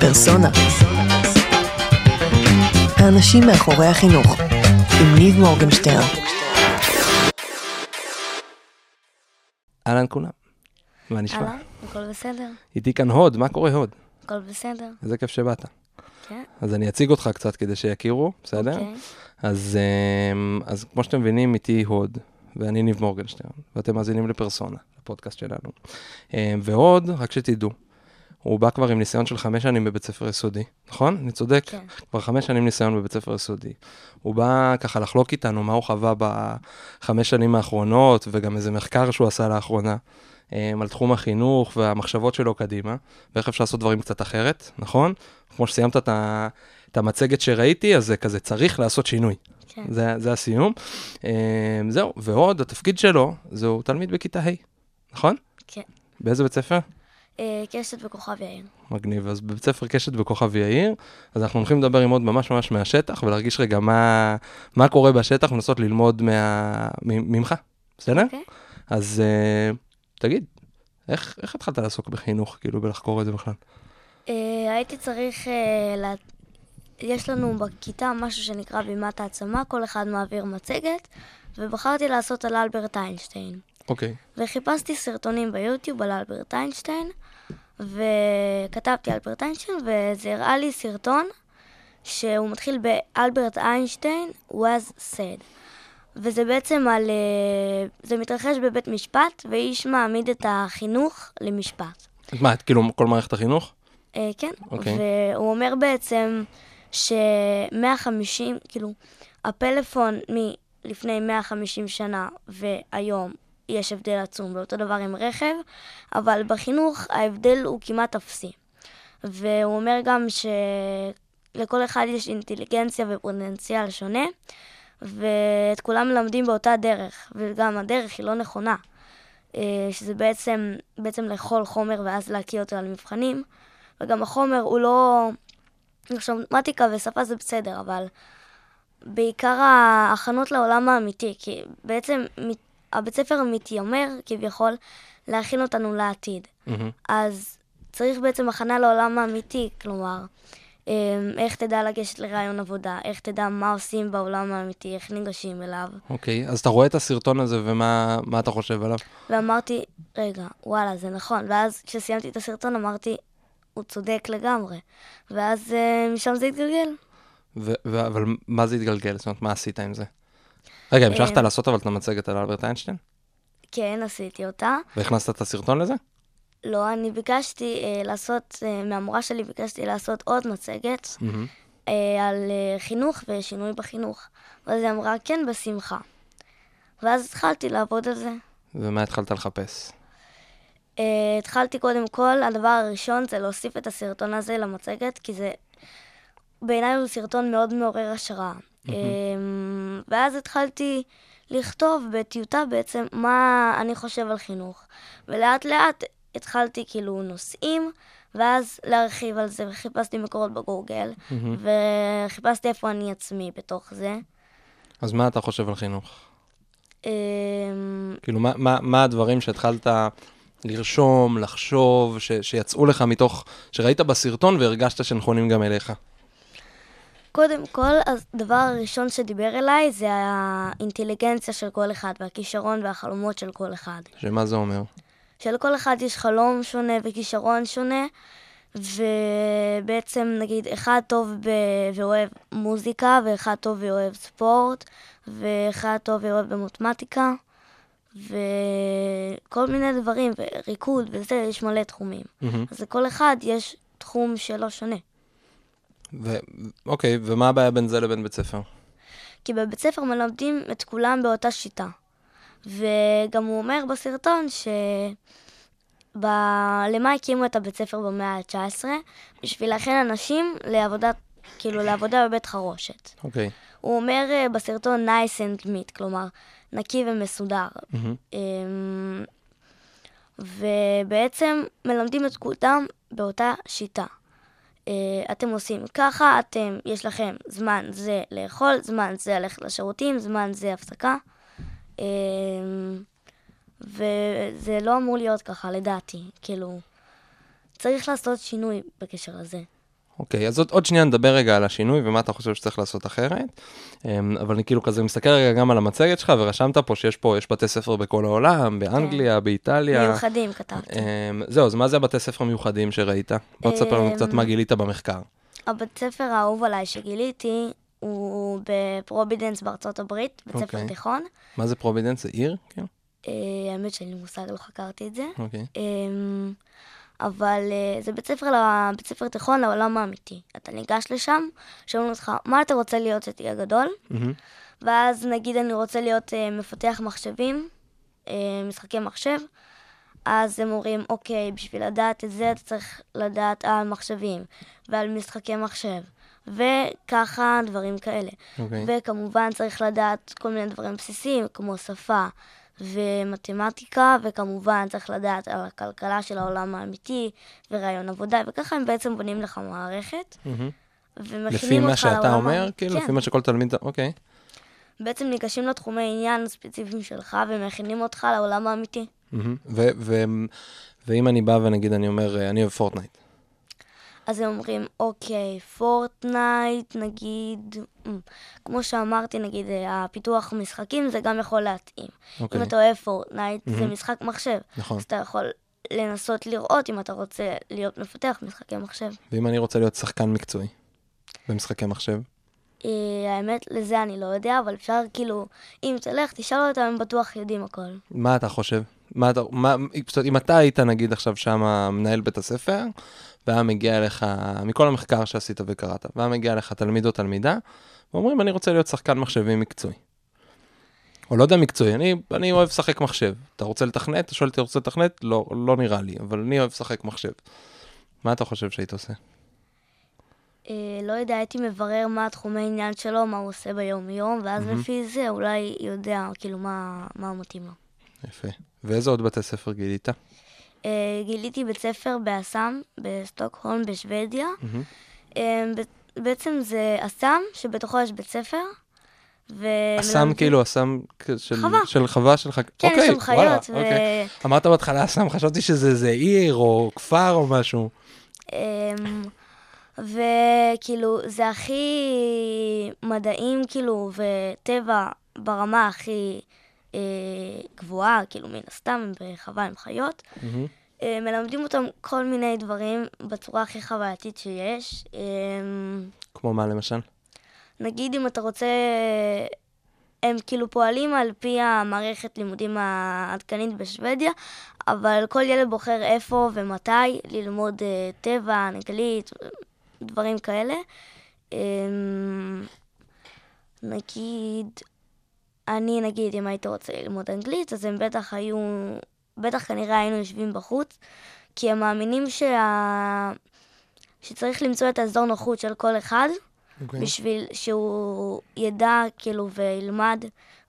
פרסונה. האנשים מאחורי החינוך, עם ניב מורגנשטרן. אהלן כולם, מה נשמע? אהלן, הכל בסדר? איתי כאן הוד, מה קורה הוד? הכל בסדר, איזה כיף שבאת. כן? אז אני אציג אותך קצת כדי שיכירו, בסדר? אוקיי. אז, אמ, אז כמו שאתם מבינים, איתי הוד, ואני ניב מורגנשטרן, ואתם מאזינים לפרסונה, לפודקאסט שלנו. אמ, והוד, רק שתדעו, הוא בא כבר עם ניסיון של חמש שנים בבית ספר יסודי, נכון? אני צודק? כן. כבר חמש שנים ניסיון בבית ספר יסודי. הוא בא ככה לחלוק איתנו מה הוא חווה בחמש שנים האחרונות, וגם איזה מחקר שהוא עשה לאחרונה, אמ, על תחום החינוך והמחשבות שלו קדימה, ואיך אפשר לעשות דברים קצת אחרת, נכון? כמו שסיימת את ה- את המצגת שראיתי, אז זה כזה צריך לעשות שינוי. כן. זה, זה הסיום. אמ, זהו, ועוד, התפקיד שלו, זהו תלמיד בכיתה ה', נכון? כן. באיזה בית ספר? אה, קשת בכוכב יאיר. מגניב. אז בבית ספר קשת בכוכב יאיר, אז אנחנו הולכים לדבר עם עוד ממש ממש מהשטח, ולהרגיש רגע מה, מה קורה בשטח, ולנסות ללמוד מה, ממך, בסדר? אוקיי. אז אה, תגיד, איך, איך התחלת לעסוק בחינוך, כאילו, בלחקור את זה בכלל? אה, הייתי צריך... אה, לה- יש לנו בכיתה משהו שנקרא בימת העצמה, כל אחד מעביר מצגת, ובחרתי לעשות על אלברט איינשטיין. אוקיי. וחיפשתי סרטונים ביוטיוב על אלברט איינשטיין, וכתבתי אלברט איינשטיין, וזה הראה לי סרטון שהוא מתחיל באלברט איינשטיין was said. וזה בעצם על... אה, זה מתרחש בבית משפט, ואיש מעמיד את החינוך למשפט. מה, כאילו, כל מערכת החינוך? אה, כן, אוקיי. והוא אומר בעצם ש-150, כאילו, הפלאפון מלפני 150 שנה והיום יש הבדל עצום, ואותו דבר עם רכב, אבל בחינוך ההבדל הוא כמעט אפסי. והוא אומר גם שלכל אחד יש אינטליגנציה ופוטנציאל שונה, ואת כולם מלמדים באותה דרך, וגם הדרך היא לא נכונה. אה, שזה בעצם, בעצם לאכול חומר ואז להקיא אותו על מבחנים. וגם החומר הוא לא... עכשיו, מתמטיקה ושפה זה בסדר, אבל בעיקר ההכנות לעולם האמיתי, כי בעצם מת- הבית ספר מתיימר כביכול להכין אותנו לעתיד. מהמם. אז צריך בעצם הכנה לעולם האמיתי, כלומר, אמ, איך תדע לגשת לרעיון עבודה, איך תדע מה עושים בעולם האמיתי, איך ניגשים אליו. אוקיי, אז אתה רואה את הסרטון הזה, ומה מה אתה חושב עליו? ואמרתי, רגע, וואלה, זה נכון. ואז כשסיימתי את הסרטון אמרתי, הוא צודק לגמרי. ואז אה, משם זה התגלגל. ו- ו- אבל מה זה התגלגל? זאת אומרת, מה עשית עם זה? רגע, המשכת אה, לעשות אבל את המצגת על אלברט איינשטיין? כן, עשיתי אותה. והכנסת את הסרטון לזה? לא, אני ביקשתי אה, לעשות, אה, מהמורה שלי ביקשתי לעשות עוד מצגת מהמם. אה, על אה, חינוך ושינוי בחינוך. ואז היא אמרה, כן, בשמחה. ואז התחלתי לעבוד על זה. ומה התחלת לחפש? Uh, התחלתי קודם כל, הדבר הראשון זה להוסיף את הסרטון הזה למצגת, כי זה, בעיניי הוא סרטון מאוד מעורר השראה. Mm-hmm. ואז התחלתי לכתוב בטיוטה בעצם מה אני חושב על חינוך. ולאט לאט התחלתי כאילו נושאים, ואז להרחיב על זה, וחיפשתי מקורות בגוגל, מהמם. וחיפשתי איפה אני עצמי בתוך זה. אז מה אתה חושב על חינוך? אמ, כאילו, מה, מה, מה הדברים שהתחלת לרשום, לחשוב, ש, שיצאו לך מתוך, שראית בסרטון והרגשת שנכונים גם אליך? קודם כל, הדבר הראשון שדיבר אליי זה האינטליגנציה של כל אחד, והכישרון והחלומות של כל אחד. שמה זה אומר? שלכל אחד יש חלום שונה וכישרון שונה, ובעצם נגיד אחד טוב ב... ואוהב מוזיקה, ואחד טוב ואוהב ספורט, ואחד טוב ואוהב במתמטיקה, וכל מיני דברים, וריקוד וזה, יש מלא תחומים. מהמם. אז לכל אחד יש תחום שלו שונה. ו, אוקיי, ומה הבעיה בין זה לבין בית ספר? כי בבית ספר מלמדים את כולם באותה שיטה. וגם הוא אומר בסרטון ש... ב... למה הקימו את הבית ספר במאה ה-19? בשביל להכין אנשים לעבודה, כאילו לעבודה בבית חרושת. אוקיי. הוא אומר אה, בסרטון nice and meat, כלומר, נקי ומסודר. אמ, ובעצם מלמדים את כולם באותה שיטה. אה, אתם עושים ככה, אתם, יש לכם זמן זה לאכול, זמן זה ללכת לשירותים, זמן זה הפסקה. אמ, וזה לא אמור להיות ככה, לדעתי. כאילו, צריך לעשות שינוי בקשר לזה. אוקיי, אז עוד, עוד שנייה נדבר רגע על השינוי ומה אתה חושב שצריך לעשות אחרת. אמ, אבל אני כאילו כזה מסתכל רגע גם על המצגת שלך, ורשמת פה שיש פה, יש בתי ספר בכל העולם, באנגליה, כן. באיטליה. מיוחדים כתבתי. אמ, זהו, אז מה זה הבתי ספר המיוחדים שראית? בוא תספר לנו קצת אמ, מה גילית במחקר. הבית ספר האהוב עליי שגיליתי הוא בפרובידנס בארצות הברית, בית ספר אוקיי. תיכון. מה זה פרובידנס? זה עיר? כן, אה, האמת שאין לי מושג, לא חקרתי את זה. אוקיי. אבל אה, זה בית ספר, בית ספר תיכון לעולם האמיתי. אתה ניגש לשם, שואלים אותך, מה אתה רוצה להיות כשתהיה גדול? מהמם. ואז נגיד אני רוצה להיות אה, מפתח מחשבים, אה, משחקי מחשב, אז הם אומרים, אוקיי, בשביל לדעת את זה אתה צריך לדעת על מחשבים ועל משחקי מחשב, וככה דברים כאלה. אוקיי. וכמובן צריך לדעת כל מיני דברים בסיסיים, כמו שפה ומתמטיקה, וכמובן צריך לדעת על הכלכלה של העולם האמיתי ורעיון עבודה, וככה הם בעצם בונים לך מערכת, לפי מה שאתה אומר? כאילו, כן. לפי מה שכל תלמיד... אוקיי. בעצם ניגשים לתחומי עניין ספציפיים שלך ומכינים אותך לעולם האמיתי. ואם אני בא ונגיד, אני אומר, אה, אני אוהב פורטנייט. אז הם אומרים, אוקיי, פורטנייט, נגיד, אמ, כמו שאמרתי, נגיד, אה, הפיתוח משחקים, זה גם יכול להתאים. אוקיי. אם אתה אוהב פורטנייט, זה מהמם. משחק מחשב. נכון. אז אתה יכול לנסות לראות אם אתה רוצה להיות מפתח משחקי מחשב. ואם אני רוצה להיות שחקן מקצועי במשחקי מחשב? אה, האמת, לזה אני לא יודע, אבל אפשר כאילו, אם תלך, תשאל אותם, הם בטוח יודעים הכל. מה אתה חושב? מה אתה, מה, זאת אומרת, אם אתה היית נגיד עכשיו שם מנהל בית הספר, והיה מגיע אליך, מכל המחקר שעשית וקראת, והיה מגיע אליך תלמיד או תלמידה, ואומרים, אני רוצה להיות שחקן מחשבים מקצועי. או לא יודע מקצועי, אני, אני אוהב לשחק מחשב. אתה רוצה לתכנת? אתה שואל אותי, רוצה לתכנת? לא, לא נראה לי, אבל אני אוהב לשחק מחשב. מה אתה חושב שהיית עושה? אה, לא יודע, הייתי מברר מה התחומי עניין שלו, מה הוא עושה ביום-יום, ואז מהמם. לפי זה אולי יודע, כאילו, מה, מה מתאים לו. יפה. ואיזה עוד בתי ספר גילית? אה, גיליתי בית ספר באסאם, בסטוקהולם, בשוודיה. ב- בעצם זה אסאם, שבתוכו יש בית ספר. ו... אסם כאילו, אסם של חווה. של חווה שלך. כן, אוקיי, יש שם חיות, וואלה, ו... אוקיי. אמרת בהתחלה אסם, חשבתי שזה עיר או כפר או משהו. אמ, וכאילו, זה הכי מדעים, כאילו, וטבע ברמה הכי אה, גבוהה, כאילו, מן הסתם, הם בחווה עם חיות. מהמם. אה, מלמדים אותם כל מיני דברים בצורה הכי חווייתית שיש. אמ, כמו מה למשל? נגיד אם אתה רוצה, הם כאילו פועלים על פי המערכת לימודים העדכנית בשוודיה, אבל כל ילד בוחר איפה ומתי ללמוד אה, טבע, אנגלית, דברים כאלה. אמ, נגיד, אני נגיד, אם היית רוצה ללמוד אנגלית, אז הם בטח היו, בטח כנראה היינו יושבים בחוץ, כי הם מאמינים שה... שצריך למצוא את האזור נוחות של כל אחד. אוקיי. בשביל שהוא ידע, כאילו, וילמד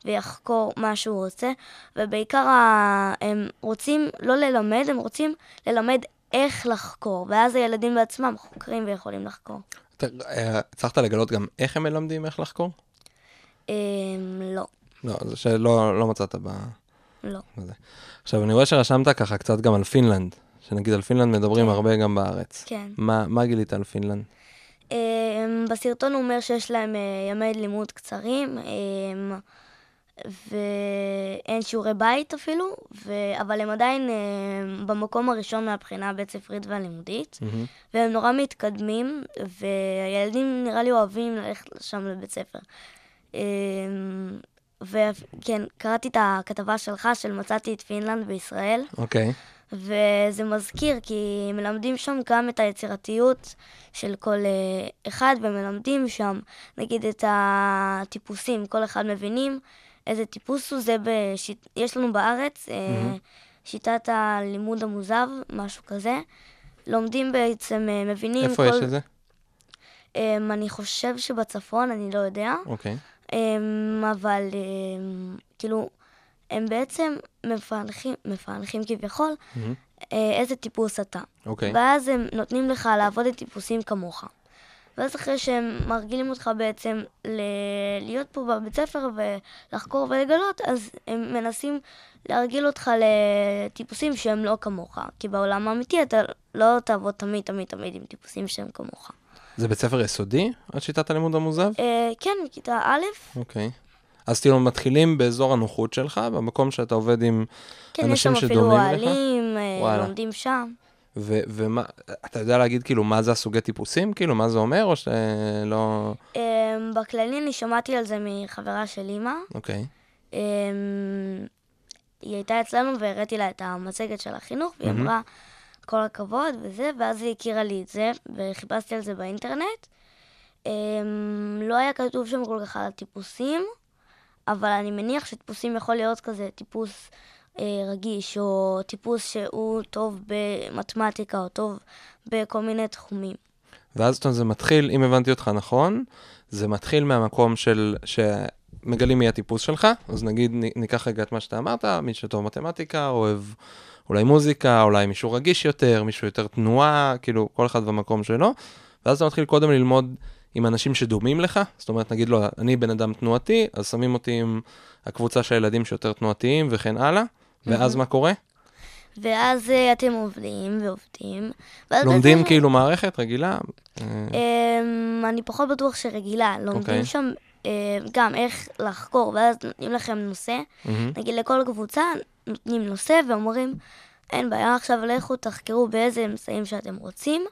ויחקור מה שהוא רוצה, ובעיקר ה- הם רוצים לא ללמד, הם רוצים ללמד איך לחקור, ואז הילדים בעצמם חוקרים ויכולים לחקור. אתה, אה, הצלחת לגלות גם איך הם מלמדים איך לחקור? אמ, לא, לא, זה שלא לא מצאת ב... לא. בזה. עכשיו, אני רואה שרשמת ככה קצת גם על פינלנד, שנגיד על פינלנד מדברים כן. הרבה גם בארץ. כן. מה, מה גילית על פינלנד? אמ, בסרטון הוא אומר שיש להם אה, ימי לימוד קצרים, אמ, ואין שיעורי בית אפילו, ו... אבל הם עדיין אה, במקום הראשון מהבחינה הבית ספרית והלימודית, מהמם. והם נורא מתקדמים, והילדים נראה לי אוהבים ללכת שם לבית ספר. וכן, קראתי את הכתבה שלך של מצאתי את פינלנד בישראל. אוקיי. וזה מזכיר, כי מלמדים שם גם את היצירתיות של כל אה, אחד, ומלמדים שם, נגיד, את הטיפוסים, כל אחד מבינים איזה טיפוס הוא, זה בשיט... יש לנו בארץ אה, מהמם. שיטת הלימוד המוזב, משהו כזה. לומדים בעצם, אה, מבינים איפה כל... יש את זה? אני חושב שבצפון, אני לא יודע. אוקיי. אמ, אבל אמ, כאילו, הם בעצם מפענחים, מפענחים כביכול. אה, איזה טיפוס אתה. אוקיי. ואז הם נותנים לך לעבוד עם טיפוסים כמוך. ואז אחרי שהם מרגילים אותך בעצם ל- להיות פה בבית ספר ולחקור ולגלות, אז הם מנסים להרגיל אותך לטיפוסים שהם לא כמוך. כי בעולם האמיתי אתה לא תעבוד תמיד תמיד תמיד עם טיפוסים שהם כמוך. זה בית ספר יסודי, את שיטת הלימוד המוזב? אה, כן, מכיתה א', אוקיי. אז כאילו מתחילים באזור הנוחות שלך, במקום שאתה עובד עם כן, יש אנשים שם אפילו שדומים לך? אוהלים, אה. לומדים שם. ו- ומה, אתה יודע להגיד כאילו מה זה הסוגי טיפוסים? כאילו, מה זה אומר, או שלא... אה, בכללי אני שמעתי על זה מחברה של אימא. אוקיי. אמ, היא הייתה אצלנו והראיתי לה את המצגת של החינוך, והיא מהמם. אמרה, כל הכבוד וזה, ואז היא הכירה לי את זה, וחיפשתי על זה באינטרנט. אמ, לא היה כתוב שם כל כך על הטיפוסים, אבל אני מניח שטיפוסים יכול להיות כזה טיפוס אה, רגיש, או טיפוס שהוא טוב במתמטיקה, או טוב בכל מיני תחומים. ואז זאת אומרת, זה מתחיל, אם הבנתי אותך נכון, זה מתחיל מהמקום של, שמגלים מי הטיפוס שלך, אז נגיד, ניקח רגע את מה שאתה אמרת, מי שטוב מתמטיקה, אוהב אולי מוזיקה, אולי מישהו רגיש יותר, מישהו יותר תנועה, כאילו, כל אחד במקום שלו, ואז אתה מתחיל קודם ללמוד עם אנשים שדומים לך, זאת אומרת, נגיד, לא, אני בן אדם תנועתי, אז שמים אותי עם הקבוצה של הילדים שיותר תנועתיים וכן הלאה, ואז מה קורה? ואז אה, אתם עובדים ועובדים. לומדים בעצם- כאילו מערכת רגילה? אה, אמ, אני פחות בטוח שרגילה. לומדים אוקיי. שם גם איך לחקור, ואז נותנים לכם נושא. מהמם. נגיד לכל קבוצה נותנים נושא ואומרים, אין בעיה, עכשיו לכו תחקרו באיזה אמצעים שאתם רוצים.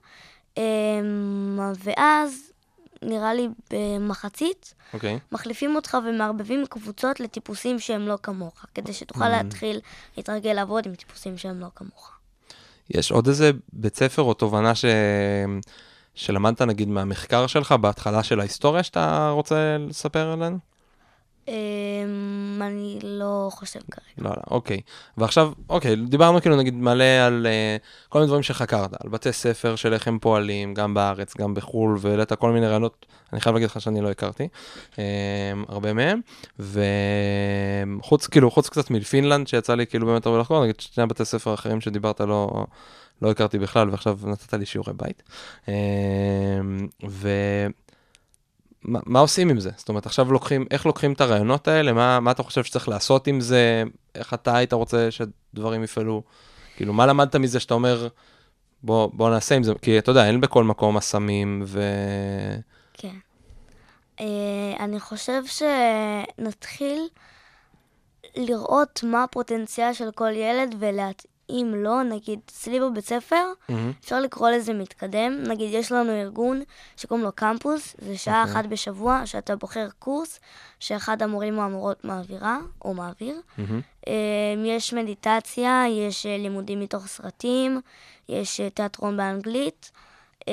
אמ, ואז, נראה לי במחצית, אוקיי. מחליפים אותך ומערבבים קבוצות לטיפוסים שהם לא כמוך, כדי שתוכל להתחיל להתרגל לעבוד עם טיפוסים שהם לא כמוך. יש עוד איזה בית ספר או תובנה ש... שלמדת נגיד מהמחקר שלך בהתחלה של ההיסטוריה שאתה רוצה לספר עלינו? אמ, אני לא חושב כרגע. לא, לא, אוקיי. ועכשיו, אוקיי, דיברנו כאילו נגיד מלא על uh, כל מיני דברים שחקרת, על בתי ספר של איך הם פועלים, גם בארץ, גם בחו"ל, והעלית כל מיני רעיונות, אני חייב להגיד לך שאני לא הכרתי, um, הרבה מהם, וחוץ, כאילו, חוץ קצת מפינלנד, שיצא לי כאילו באמת הרבה לחקור, נגיד שני הבתי ספר האחרים שדיברת לא, לא הכרתי בכלל, ועכשיו נתת לי שיעורי בית. Um, ו... מה, מה עושים עם זה? זאת אומרת, עכשיו לוקחים, איך לוקחים את הרעיונות האלה? מה, מה אתה חושב שצריך לעשות עם זה? איך אתה היית רוצה שדברים יפעלו? כאילו, מה למדת מזה שאתה אומר, בוא, בוא נעשה עם זה? כי אתה יודע, אין בכל מקום אסמים ו... כן. Uh, אני חושב שנתחיל לראות מה הפוטנציאל של כל ילד ולהתאים לו, נגיד, אצלי בבית ספר, מהמם. אפשר לקרוא לזה מתקדם. נגיד, יש לנו ארגון שקוראים לו קמפוס, זה שעה אוקיי. אחת בשבוע שאתה בוחר קורס שאחד המורים או המורות מעבירה, או מעביר. Um, יש מדיטציה, יש uh, לימודים מתוך סרטים, יש uh, תיאטרון באנגלית. Um,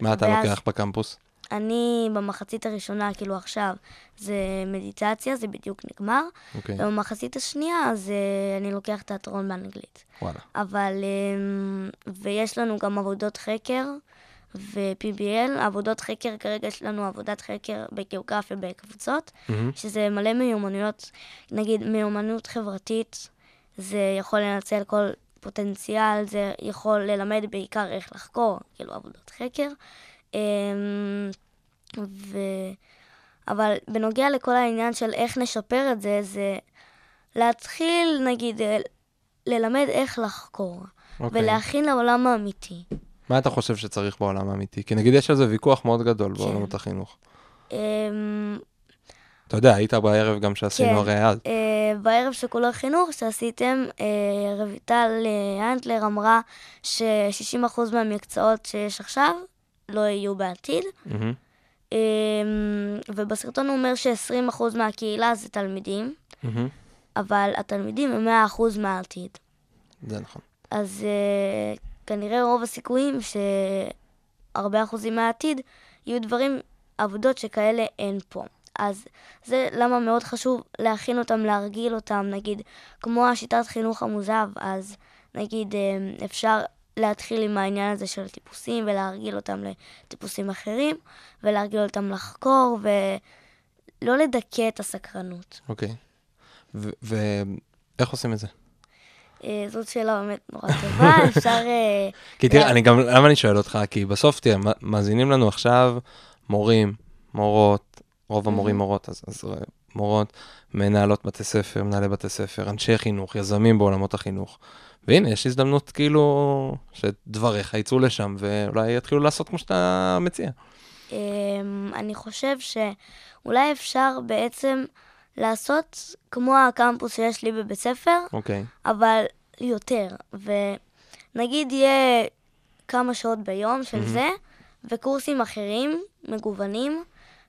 מה אתה ואז- לוקח בקמפוס? אני במחצית הראשונה, כאילו עכשיו, זה מדיטציה, זה בדיוק נגמר. אוקיי, ובמחצית השנייה, אז אני לוקח תיאטרון באנגלית. וואלה. אבל, אמ, ויש לנו גם עבודות חקר ו-PBL. עבודות חקר, כרגע יש לנו עבודת חקר בגיאוגרפיה בקבוצות, מהמם. שזה מלא מיומנויות, נגיד מיומנות חברתית, זה יכול לנצל כל פוטנציאל, זה יכול ללמד בעיקר איך לחקור, כאילו עבודות חקר. אמ, ו... אבל בנוגע לכל העניין של איך נשפר את זה, זה להתחיל, נגיד, ללמד איך לחקור, אוקיי. ולהכין לעולם האמיתי. מה אתה חושב שצריך בעולם האמיתי? כי נגיד יש על זה ויכוח מאוד גדול בעולמות החינוך. אמ, אתה יודע, היית בערב גם שעשינו כן. הרי אז. אה, בערב של כולו חינוך שעשיתם, אה, רויטל אה, אנטלר אמרה ש-60% מהמקצועות שיש עכשיו לא יהיו בעתיד. אמ, ובסרטון הוא אומר ש-20% מהקהילה זה תלמידים, מהמם. אבל התלמידים הם 100% מהעתיד. זה נכון. אז uh, כנראה רוב הסיכויים שהרבה אחוזים מהעתיד יהיו דברים, עבודות שכאלה אין פה. אז זה למה מאוד חשוב להכין אותם, להרגיל אותם, נגיד, כמו השיטת חינוך המוזב, אז נגיד אה, אפשר להתחיל עם העניין הזה של טיפוסים ולהרגיל אותם לטיפוסים אחרים, ולהרגיל אותם לחקור, ולא לדכא את הסקרנות. אוקיי. ואיך עושים את זה? אה, זאת שאלה באמת נורא טובה, אפשר... אה, כי תראה. אני גם, למה אני שואל אותך? כי בסוף, תראה, מאזינים לנו עכשיו מורים, מורות, רוב המורים מורות, אז, אז אה, מורות, מנהלות בתי ספר, מנהלי בתי ספר, אנשי חינוך, יזמים בעולמות החינוך. והנה, יש הזדמנות כאילו שדבריך יצאו לשם, ואולי יתחילו לעשות כמו שאתה מציע. אמ, אני חושב שאולי אפשר בעצם לעשות כמו הקמפוס שיש לי בבית ספר, אוקיי. אבל יותר. ונגיד יהיה כמה שעות ביום של זה, וקורסים אחרים, מגוונים,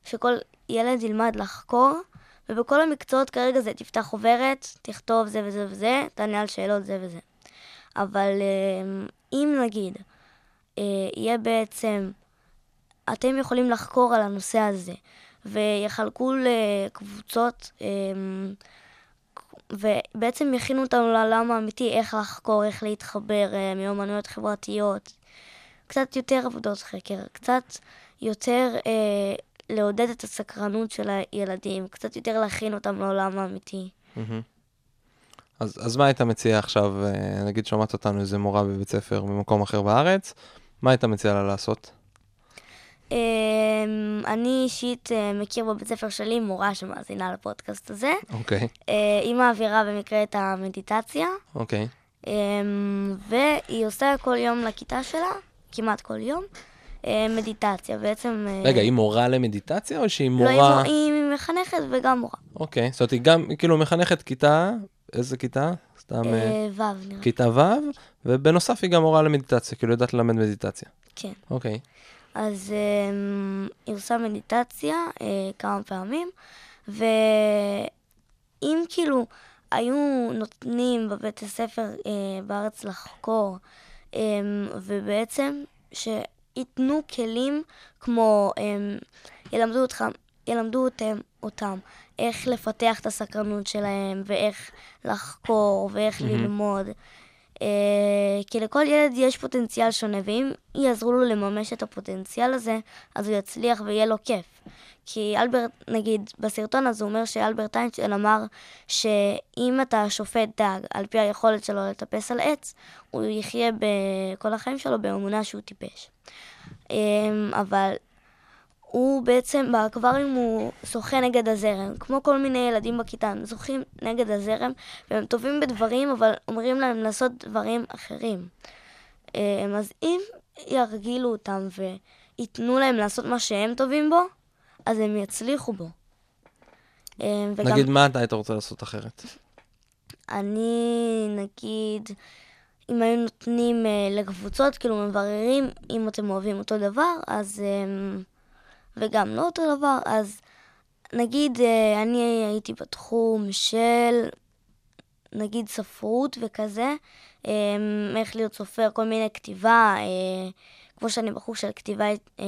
שכל ילד ילמד לחקור, ובכל המקצועות כרגע זה תפתח חוברת, תכתוב זה וזה וזה, תענה על שאלות זה וזה. אבל אמ, אם נגיד, אה, יהיה בעצם, אתם יכולים לחקור על הנושא הזה, ויחלקו לקבוצות, אמ, ובעצם יכינו אותנו לעולם האמיתי, איך לחקור, איך להתחבר, אה, מיומנויות חברתיות, קצת יותר עבודות חקר, קצת יותר אה, לעודד את הסקרנות של הילדים, קצת יותר להכין אותם לעולם האמיתי. מהמם. אז, אז מה היית מציע עכשיו, אה, נגיד שומעת אותנו איזה מורה בבית ספר במקום אחר בארץ, מה היית מציע לה לעשות? אמ, אני אישית אה, מכיר בבית ספר שלי מורה שמאזינה לפודקאסט הזה. אוקיי, אה, היא מעבירה במקרה את המדיטציה, אוקיי. אמ, והיא עושה כל יום לכיתה שלה, כמעט כל יום, אה, מדיטציה. בעצם... אה, רגע, היא מורה למדיטציה או שהיא לא, היא מורה... היא מחנכת וגם מורה. אוקיי, זאת אומרת, היא גם היא כאילו מחנכת כיתה, איזה כיתה? סתם... אה, אה, ו' נראה. כיתה ו', ובנוסף היא גם מורה למדיטציה, כאילו יודעת ללמד מדיטציה. כן. אוקיי. אז אמ, היא עושה מדיטציה אה, כמה פעמים, ואם כאילו היו נותנים בבית הספר בארץ לחקור, אמ, ובעצם שייתנו כלים כמו, אמ, ילמדו אותך, ילמדו אותם, אותם איך לפתח את הסקרנות שלהם, ואיך לחקור, ואיך מהמם. ללמוד. אה, כי לכל ילד יש פוטנציאל שונה, ואם יעזרו לו לממש את הפוטנציאל הזה, אז הוא יצליח ויהיה לו כיף. כי אלברט, נגיד, בסרטון הזה הוא אומר שאלברט איינשטיין אמר שאם אתה שופט דג על פי היכולת שלו לטפס על עץ, הוא יחיה בכל החיים שלו באמונה שהוא טיפש. אמ, אבל הוא בעצם, באקווריום הוא שוחה נגד הזרם. כמו כל מיני ילדים בכיתה, הם שוחים נגד הזרם, והם טובים בדברים, אבל אומרים להם לעשות דברים אחרים. אמ, אז אם ירגילו אותם וייתנו להם לעשות מה שהם טובים בו, אז הם יצליחו בו. אמ, וגם נגיד, מה אתה היית רוצה לעשות אחרת? אני, נגיד, אם היו נותנים אה, לקבוצות, כאילו מבררים אם אתם אוהבים אותו דבר, אז... אה, וגם לא אותו דבר, אז נגיד אה, אני הייתי בתחום של, נגיד, ספרות וכזה, אה, איך להיות סופר, כל מיני כתיבה, אה, כמו שאני בחור של כתיבה אה,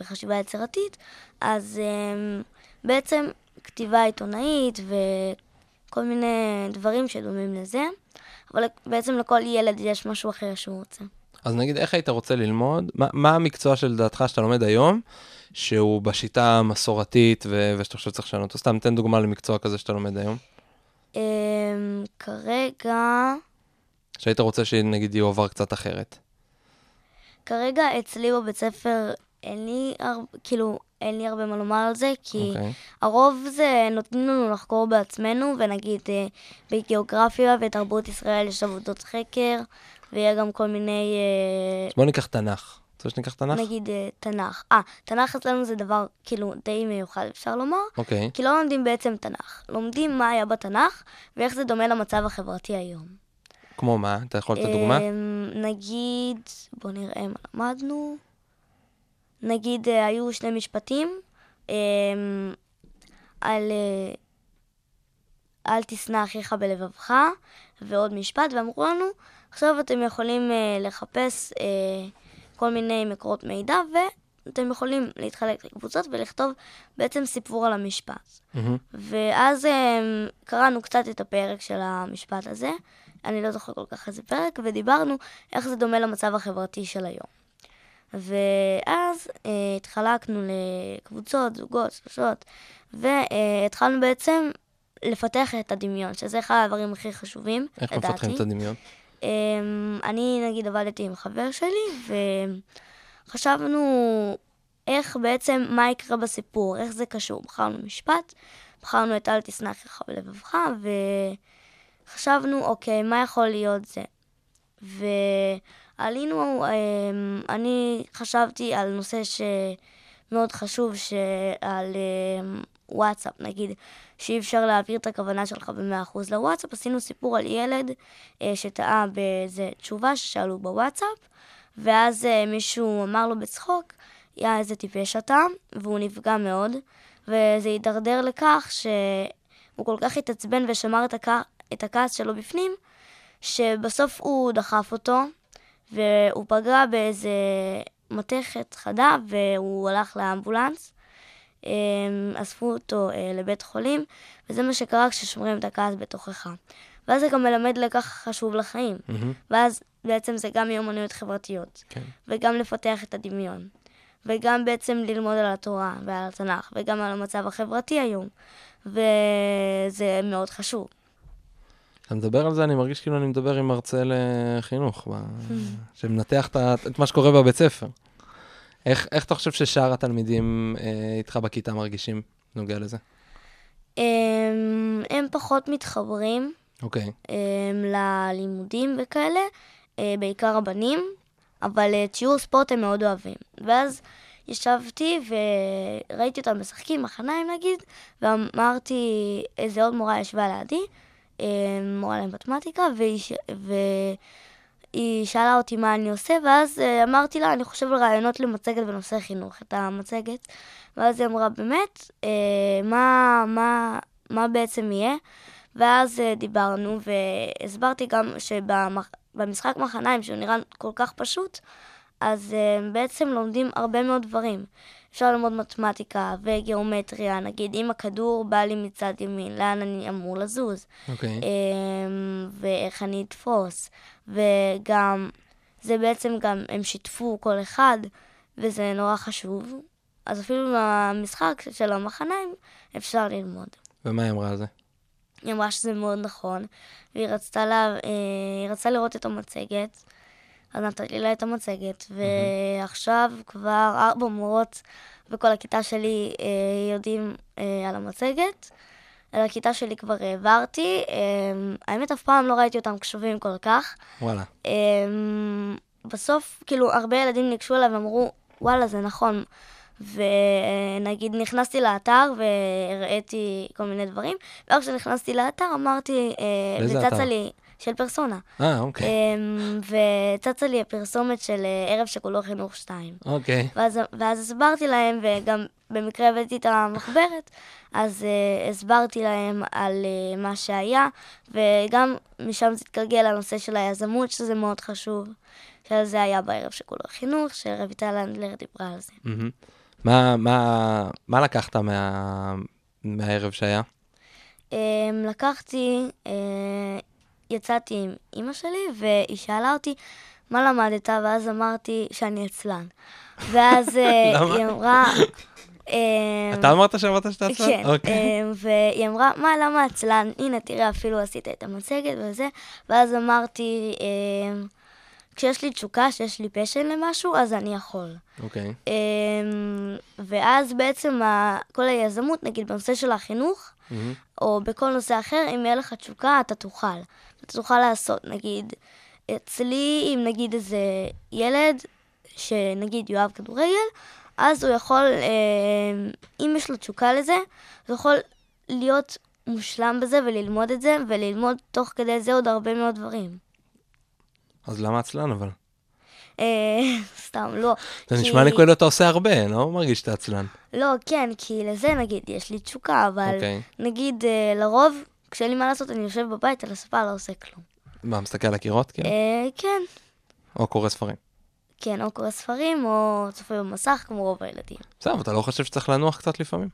וחשיבה יצירתית, אז אה, בעצם כתיבה עיתונאית וכל מיני דברים שדומים לזה, אבל בעצם לכל ילד יש משהו אחר שהוא רוצה. אז נגיד, איך היית רוצה ללמוד? מה, מה המקצוע שלדעתך שאתה לומד היום, שהוא בשיטה המסורתית ו- ושאתה חושב שצריך לשנות אותו? סתם, תן דוגמה למקצוע כזה שאתה לומד היום. אה, כרגע... שהיית רוצה שנגיד יועבר קצת אחרת. כרגע אצלי בבית ספר אין לי, הר... כאילו, אין לי הרבה מה לומר על זה, כי אוקיי. הרוב זה נותנים לנו לחקור בעצמנו, ונגיד אה, בגיאוגרפיה ותרבות ישראל יש עבודות חקר, ויהיה גם כל מיני, אה, בוא ניקח תנ"ך. רוצה שניקח תנ"ך? נגיד אה, תנ"ך. אה, תנ"ך אצלנו זה דבר כאילו די מיוחד, אפשר לומר, אוקיי. כי לא לומדים בעצם תנ"ך. לומדים מה היה בתנ"ך, ואיך זה דומה למצב החברתי היום. כמו מה? אתה יכול לתת דוגמה? אמ, נגיד, בוא נראה מה למדנו. נגיד, אה, היו שני משפטים על אה, אל תשנא אחיך בלבבך, ועוד משפט, ואמרו לנו, עכשיו אתם יכולים אה, לחפש אה, כל מיני מקורות מידע, ואתם יכולים להתחלק לקבוצות ולכתוב בעצם סיפור על המשפט. מהמם. ואז um, קראנו קצת את הפרק של המשפט הזה, אני לא זוכר כל כך איזה פרק, ודיברנו איך זה דומה למצב החברתי של היום. ואז uh, התחלקנו לקבוצות, זוגות, שלושות, והתחלנו בעצם לפתח את הדמיון, שזה אחד הדברים הכי חשובים, איך לדעתי. מפתחים את הדמיון? Um, אני נגיד עבדתי עם חבר שלי, וחשבנו איך בעצם, מה יקרה בסיפור, איך זה קשור. בחרנו משפט, בחרנו את אל תשנא אחיך בלבבך, וחשבנו, אוקיי, מה יכול להיות זה? ועלינו, אה, אני חשבתי על נושא שמאוד חשוב, שעל אה, וואטסאפ, נגיד, שאי אפשר להעביר את הכוונה שלך ב-100% לוואטסאפ, עשינו סיפור על ילד אה, שטעה באיזה תשובה ששאלו בוואטסאפ, ואז אה, מישהו אמר לו בצחוק, יא, איזה טיפש אתה, והוא נפגע מאוד, וזה הידרדר לכך שהוא כל כך התעצבן ושמר את, הכ... את הכעס שלו בפנים, שבסוף הוא דחף אותו, והוא פגע באיזה מתכת חדה, והוא הלך לאמבולנס. אמ, אספו אותו אה, לבית חולים, וזה מה שקרה כששומרים את הכעס בתוכך. ואז זה גם מלמד לקח חשוב לחיים. מהמם. ואז בעצם זה גם מיומנויות חברתיות, כן. וגם לפתח את הדמיון, וגם בעצם ללמוד על התורה ועל התנ"ך, וגם על המצב החברתי היום. וזה מאוד חשוב. אתה מדבר על זה, אני מרגיש כאילו אני מדבר עם מרצה לחינוך, שמנתח את מה שקורה בבית ספר. איך, איך אתה חושב ששאר התלמידים אה, איתך בכיתה מרגישים נוגע לזה? הם, הם פחות מתחברים אוקיי, הם, ללימודים וכאלה, אה, בעיקר הבנים, אבל את שיעור ספורט הם מאוד אוהבים. ואז ישבתי וראיתי אותם משחקים, מחניים נגיד, ואמרתי, איזה עוד מורה ישבה לידי, אה, מורה למתמטיקה, והיא, ש... והיא שאלה אותי מה אני עושה, ואז אה, אמרתי לה, אני חושב על רעיונות למצגת בנושא חינוך, את המצגת. ואז היא אמרה, באמת, אה, מה, מה, מה בעצם יהיה? ואז אה, דיברנו, והסברתי גם שבמשחק מחניים, שהוא נראה כל כך פשוט, אז בעצם לומדים הרבה מאוד דברים. אפשר ללמוד מתמטיקה וגיאומטריה, נגיד אם הכדור בא לי מצד ימין, לאן אני אמור לזוז, אוקיי. אמ, ואיך אני אתפוס, וגם, זה בעצם גם, הם שיתפו כל אחד, וזה נורא חשוב. אז אפילו במשחק של המחניים אפשר ללמוד. ומה היא אמרה על זה? היא אמרה שזה מאוד נכון, והיא רצתה, לה, אה, רצתה לראות את המצגת, אז נתתי לה את המצגת, ועכשיו כבר ארבע מורות בכל הכיתה שלי אה, יודעים אה, על המצגת. על הכיתה שלי כבר העברתי, אה, האמת אף פעם לא ראיתי אותם קשובים כל כך. וואלה. אה, בסוף, כאילו, הרבה ילדים ניגשו אליי ואמרו, וואלה, זה נכון. ונגיד נכנסתי לאתר והראיתי כל מיני דברים, ואז כשנכנסתי לאתר אמרתי, אה, וצצה אתר? לי, של פרסונה. אה, אוקיי. אמ, וצצה לי הפרסומת של אה, ערב שכולו חינוך 2. אוקיי. ואז, ואז הסברתי להם, וגם במקרה הבאתי את המחברת, אז uh, הסברתי להם על uh, מה שהיה, וגם משם זה התגלגל לנושא של היזמות, שזה מאוד חשוב. שזה היה בערב שכולו חינוך, שרויטל הנדלר דיברה על זה. מה, מה, מה לקחת מה, מהערב שהיה? Um, לקחתי, uh, יצאתי עם אימא שלי, והיא שאלה אותי, מה למדת? ואז אמרתי שאני עצלן. ואז אה? היא אמרה... אמ, אתה אמרת שאמרת שאתה עצלן? כן, אוקיי. אמ, והיא אמרה, מה, למה עצלן? הנה, תראה, אפילו עשית את המצגת וזה. ואז אמרתי, אמ, כשיש לי תשוקה, שיש לי פשן למשהו, אז אני יכול. אוקיי. אמ, ואז בעצם כל היזמות, נגיד בנושא של החינוך. או בכל נושא אחר, אם יהיה לך תשוקה, אתה תוכל. תוכל לעשות, נגיד, אצלי, אם נגיד איזה ילד, שנגיד יאהב כדורגל, אז הוא יכול, אה, אם יש לו תשוקה לזה, הוא יכול להיות מושלם בזה וללמוד את זה, וללמוד תוך כדי זה עוד הרבה מאוד דברים. אז למה עצלן אבל? אה, סתם, לא. זה כי- נשמע לי כאילו אתה עושה הרבה, אני לא מרגיש שאתה עצלן. לא, כן, כי לזה נגיד יש לי תשוקה, אבל אוקיי. נגיד אה, לרוב, כשאין לי מה לעשות, אני יושב בבית על הספה, לא עושה כלום. מה, מסתכל על הקירות? כאילו? אה, כן, או קורא ספרים? כן, או קורא ספרים, או צופה במסך, כמו רוב הילדים. בסדר, אבל אתה לא חושב שצריך לנוח קצת לפעמים?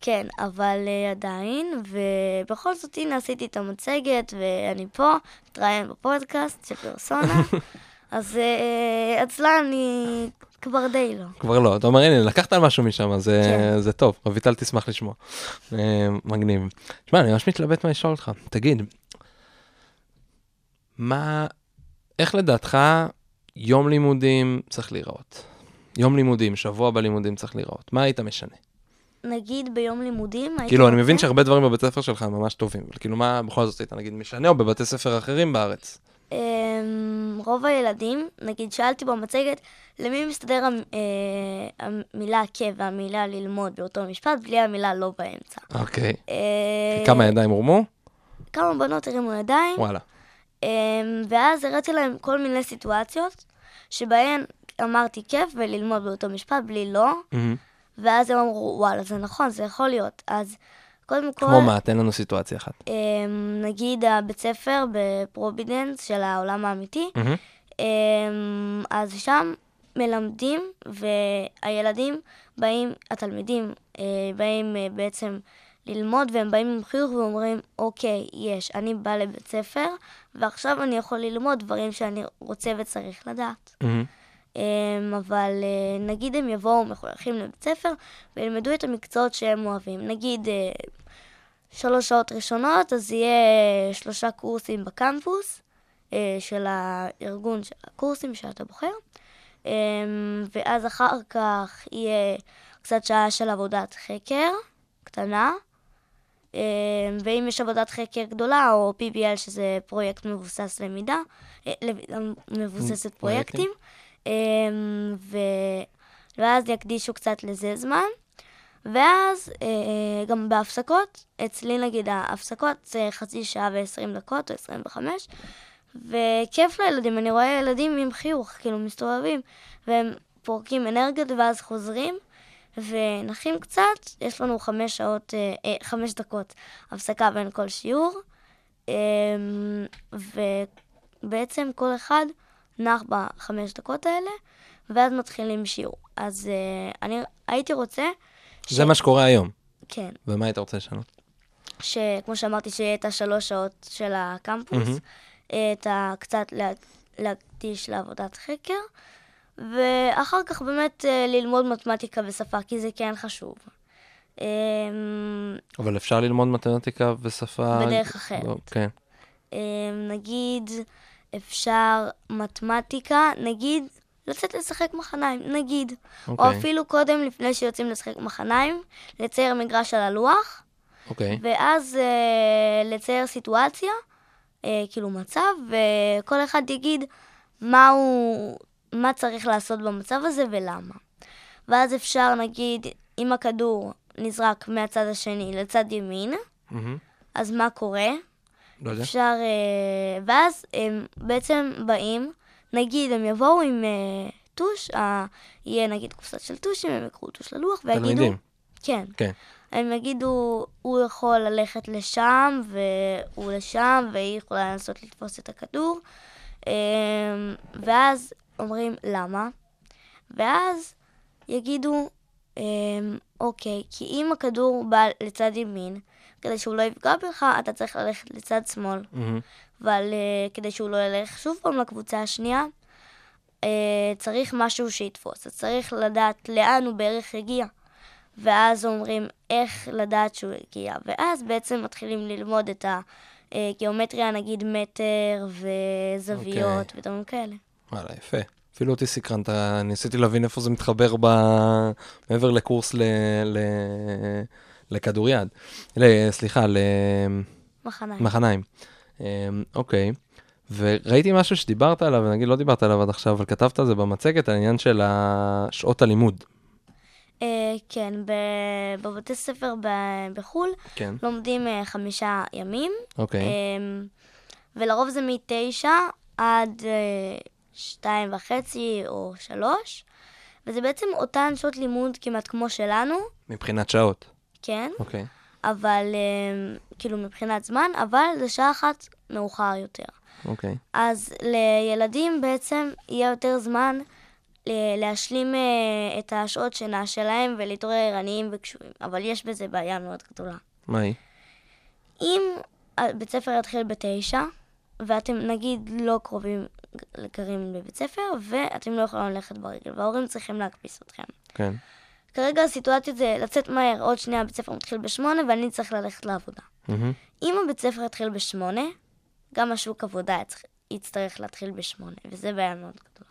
כן, אבל uh, עדיין, ובכל זאת, הנה, עשיתי את המצגת, ואני פה, מתראיין בפודקאסט של פרסונה, אז uh, עצלן אני כבר די לא. כבר לא, אתה אומר, הנה, לקחת משהו משם, זה, כן. זה טוב, רויטל תשמח לשמוע. אה, מגניב. תשמע, אני ממש מתלבט מה לשאול אותך. תגיד, מה, איך לדעתך יום לימודים צריך להיראות? יום לימודים, שבוע בלימודים צריך להיראות. מה היית משנה? נגיד ביום לימודים, כאילו, אני מבין שהרבה דברים בבית ספר שלך הם ממש טובים, אבל כאילו, מה בכל זאת היית, נגיד, משנה, או בבתי ספר אחרים בארץ? אמ, רוב הילדים, נגיד שאלתי במצגת, למי מסתדר המ- אה, המילה כיף והמילה ללמוד באותו משפט בלי המילה לא באמצע. אוקיי. אה, כמה ידיים הורמו? כמה בנות הרימו ידיים, וואלה. אמ, ואז הראיתי להם כל מיני סיטואציות שבהן אמרתי כיף וללמוד באותו משפט בלי לא. ואז הם אמרו, וואלה, זה נכון, זה יכול להיות. אז קודם כל... כמו מה? תן לנו סיטואציה אחת. אמ, נגיד הבית ספר בפרובידנס של העולם האמיתי. אמ, אז שם מלמדים, והילדים באים, התלמידים אה, באים אה, בעצם ללמוד, והם באים עם חיוך ואומרים, אוקיי, יש, אני בא לבית ספר, ועכשיו אני יכול ללמוד דברים שאני רוצה וצריך לדעת. אמ, אבל אה, נגיד הם יבואו מחויכים לבית ספר וילמדו את המקצועות שהם אוהבים. נגיד שלוש שעות ראשונות, אז יהיה שלושה קורסים בקמפוס אה, של הארגון של הקורסים שאתה בוחר, אמ, ואז אחר כך יהיה קצת שעה של עבודת חקר קטנה. אמ, ואם יש עבודת חקר גדולה, או PBL, שזה פרויקט מבוסס למידה, אה, למידה מבוססת פרויקטים. פרויקטים. ואז יקדישו קצת לזה זמן. ואז אה, גם בהפסקות, אצלי נגיד ההפסקות זה חצי שעה ועשרים דקות או עשרים וחמש, וכיף לילדים, אני רואה ילדים עם חיוך, כאילו מסתובבים, והם פורקים אנרגיות ואז חוזרים, ונחים קצת, יש לנו חמש שעות, אה, אה, חמש דקות הפסקה בין כל שיעור, אה, ובעצם כל אחד נח בחמש דקות האלה, ואז מתחילים שיעור. אז אה, אני הייתי רוצה... זה מה שקורה היום. כן, ומה היית רוצה לשנות? שכמו שאמרתי, שיהיה את השלוש שעות של הקמפוס. אה, את ה... קצת לה... להקדיש לעבודת חקר, ואחר כך באמת אה, ללמוד מתמטיקה ושפה, כי זה כן חשוב. אמ, אבל אפשר ללמוד מתמטיקה ושפה... בדרך אחרת. כן. אמ, נגיד, אפשר מתמטיקה, נגיד, לצאת לשחק מחניים, נגיד. או אוקיי. אפילו קודם, לפני שיוצאים לשחק מחניים, לצייר מגרש על הלוח, אוקיי. ואז אה, לצייר סיטואציה, אה, כאילו מצב, וכל אחד יגיד מה הוא, מה צריך לעשות במצב הזה ולמה. ואז אפשר, נגיד, אם הכדור נזרק מהצד השני לצד ימין, מהמם. אז מה קורה? לא יודע. אפשר, אה, ואז הם בעצם באים, נגיד הם יבואו עם אה, טוש, אה, יהיה נגיד קופסה של טושים, הם יקחו טוש ללוח ויגידו... תלמידים. כן. כן. הם יגידו, הוא יכול ללכת לשם, והוא לשם, והיא יכולה לנסות לתפוס את הכדור. אמ, ואז אומרים, למה? ואז יגידו, אמ, אוקיי, כי אם הכדור בא לצד ימין, כדי שהוא לא יפגע בך, אתה צריך ללכת לצד שמאל. מהמם. אבל uh, כדי שהוא לא ילך שוב פעם לקבוצה השנייה, uh, צריך משהו שיתפוס. אז צריך לדעת לאן הוא בערך הגיע. ואז אומרים איך לדעת שהוא הגיע. ואז בעצם מתחילים ללמוד את הגיאומטריה, נגיד מטר וזוויות אוקיי. ודברים כאלה. וואלה, יפה. אפילו אותי סקרנת, ניסיתי להבין איפה זה מתחבר ב... מעבר לקורס ל... ל... לכדוריד. ל... סליחה, מחניים. למחניים. אמ, אוקיי. וראיתי משהו שדיברת עליו, ונגיד לא דיברת עליו עד עכשיו, אבל כתבת על זה במצגת, העניין של שעות הלימוד. אה, כן, בבתי ספר בחו"ל כן. לומדים אה, חמישה ימים. אוקיי. אמ, ולרוב זה מתשע עד אה, שתיים וחצי או שלוש, וזה בעצם אותן שעות לימוד כמעט כמו שלנו, מבחינת שעות. כן, אוקיי. אבל אמ, כאילו מבחינת זמן, אבל זה שעה אחת מאוחר יותר. אוקיי. אז לילדים בעצם יהיה יותר זמן להשלים אה, את השעות שינה שלהם ולהתעורר ערניים וקשורים, אבל יש בזה בעיה מאוד גדולה. מה היא? אם בית ספר יתחיל בתשע, ואתם נגיד לא קרובים גרים בבית ספר, ואתם לא יכולים ללכת ברגל, וההורים צריכים להקפיץ אתכם. כן. כרגע הסיטואציה זה לצאת מהר, עוד שנייה בית ספר מתחיל בשמונה, ואני צריך ללכת לעבודה. אם הבית ספר יתחיל בשמונה, גם השוק עבודה יצטרך- יצטרך להתחיל בשמונה, וזה בעיה מאוד גדולה.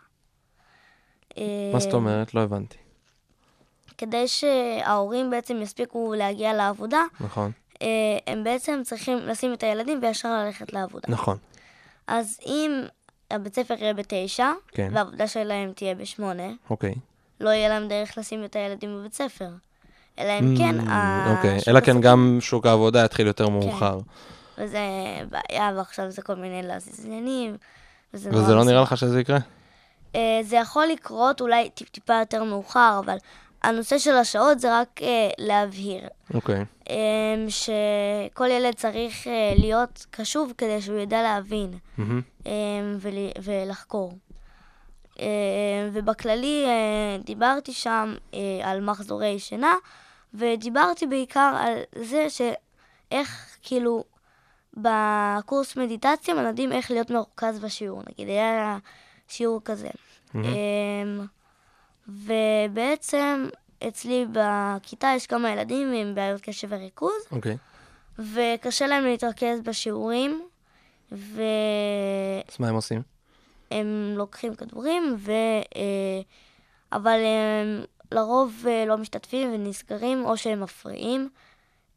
מה זאת אה, אומרת? לא הבנתי. כדי שההורים בעצם יספיקו להגיע לעבודה, נכון. אה, הם בעצם צריכים לשים את הילדים וישר ללכת לעבודה. נכון. אז אם הבית ספר יהיה בתשע, כן. והעבודה שלהם תהיה בשמונה, אוקיי. לא יהיה להם דרך לשים את הילדים בבית ספר. אלא אם כן, Mm, אוקיי, אלא כן גם שוק העבודה יתחיל יותר מאוחר. וזה בעיה, ועכשיו זה כל מיני להזיז עניינים. וזה לא נראה. לך שזה יקרה? אה, זה יכול לקרות אולי טיפ-טיפה יותר מאוחר, אבל הנושא של השעות זה רק אה, להבהיר. אוקיי. אה, שכל ילד צריך אה, להיות קשוב כדי שהוא ידע להבין. אה, ול- ולחקור. אה, ובכללי אה, דיברתי שם אה, על מחזורי שינה, ודיברתי בעיקר על זה שאיך, כאילו, בקורס מדיטציה מלמדים איך להיות מרוכז בשיעור. נגיד, היה שיעור כזה. אמ, ובעצם אצלי בכיתה יש כמה ילדים עם בעיות קשב וריכוז, אוקיי. וקשה להם להתרכז בשיעורים, והם אז מה הם עושים? לוקחים כדורים, ו... אה, אבל הם לרוב אה, לא משתתפים ונסגרים, או שהם מפריעים.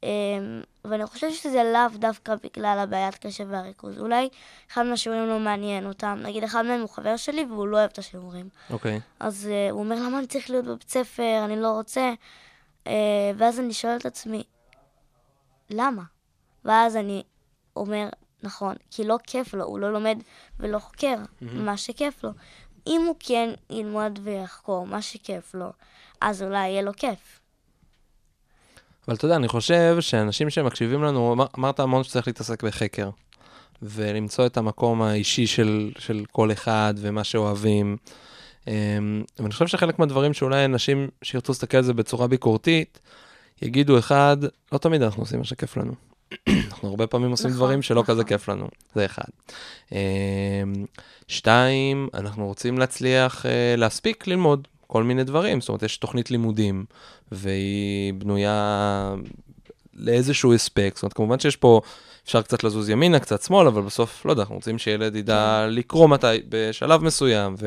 אמ, ואני חושבת שזה לאו דווקא בגלל הבעיית קשב והריכוז. אולי אחד מהשיעורים לא מעניין אותם. נגיד, אחד מהם הוא חבר שלי והוא לא אוהב את השיעורים. אוקיי. אז uh, הוא אומר, למה אני צריך להיות בבית ספר? אני לא רוצה. Uh, ואז אני שואלת את עצמי, למה? ואז אני אומר, נכון, כי לא כיף לו, הוא לא לומד ולא חוקר מה שכיף לו. אם הוא כן ילמוד ויחקור מה שכיף לו, אז אולי יהיה לו כיף. אבל אתה יודע, אני חושב שאנשים שמקשיבים לנו, אמר- אמרת המון שצריך להתעסק בחקר, ולמצוא את המקום האישי של, של כל אחד ומה שאוהבים. אמ, ואני חושב שחלק מהדברים שאולי אנשים שירצו להסתכל על זה בצורה ביקורתית, יגידו, אחד, לא תמיד אנחנו עושים מה שכיף לנו. אנחנו הרבה פעמים עושים נכון, דברים שלא נכון. כזה כיף לנו, זה אחד. אמ, שתיים, אנחנו רוצים להצליח אה, להספיק ללמוד כל מיני דברים, זאת אומרת, יש תוכנית לימודים, והיא בנויה לאיזשהו הספק, זאת אומרת, כמובן שיש פה, אפשר קצת לזוז ימינה, קצת שמאלה, אבל בסוף, לא יודע, אנחנו רוצים שילד ידע לקרוא מתי, בשלב מסוים, כן.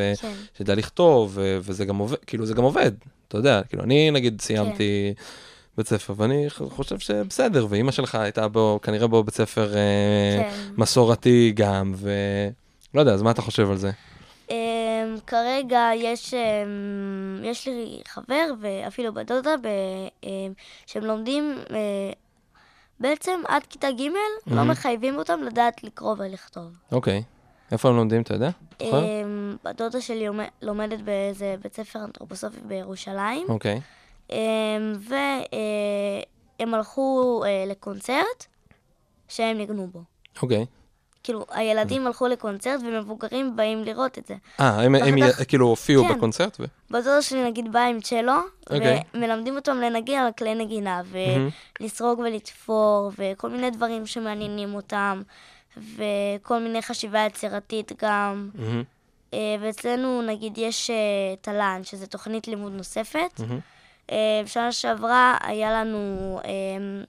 ושידע לכתוב, ו- וזה גם עובד, כאילו, זה גם עובד, אתה יודע, כאילו, אני נגיד סיימתי בית ספר, ואני חושב שבסדר, ואימא שלך הייתה בו, כנראה בו בית ספר אה, כן. מסורתי גם, ולא יודע, אז מה אתה חושב על זה? Um, כרגע יש, um, יש לי חבר ואפילו בת דודה um, שהם לומדים uh, בעצם עד כיתה ג' לא מהמם. מחייבים אותם לדעת לקרוא ולכתוב. אוקיי. איפה הם לומדים, אתה יודע? בת דודה שלי לומד- לומדת באיזה בית ספר אנתרופוסופי בירושלים, אוקיי. um, והם הלכו uh, לקונצרט שהם ניגנו בו. אוקיי. כאילו, הילדים הלכו לקונצרט ומבוגרים באים לראות את זה. אה, הם, הם כך- כאילו הופיעו כן. בקונצרט? ו... בת דודה שלי נגיד באה עם צ'לו, אוקיי. ומלמדים אותם לנגן על כלי נגינה. ולסרוג ולתפור, וכל מיני דברים שמעניינים אותם, וכל מיני חשיבה יצירתית גם. אה, ואצלנו נגיד יש אה, תל"ן, שזה תוכנית לימוד נוספת. אה, בשנה שעברה היה לנו אה,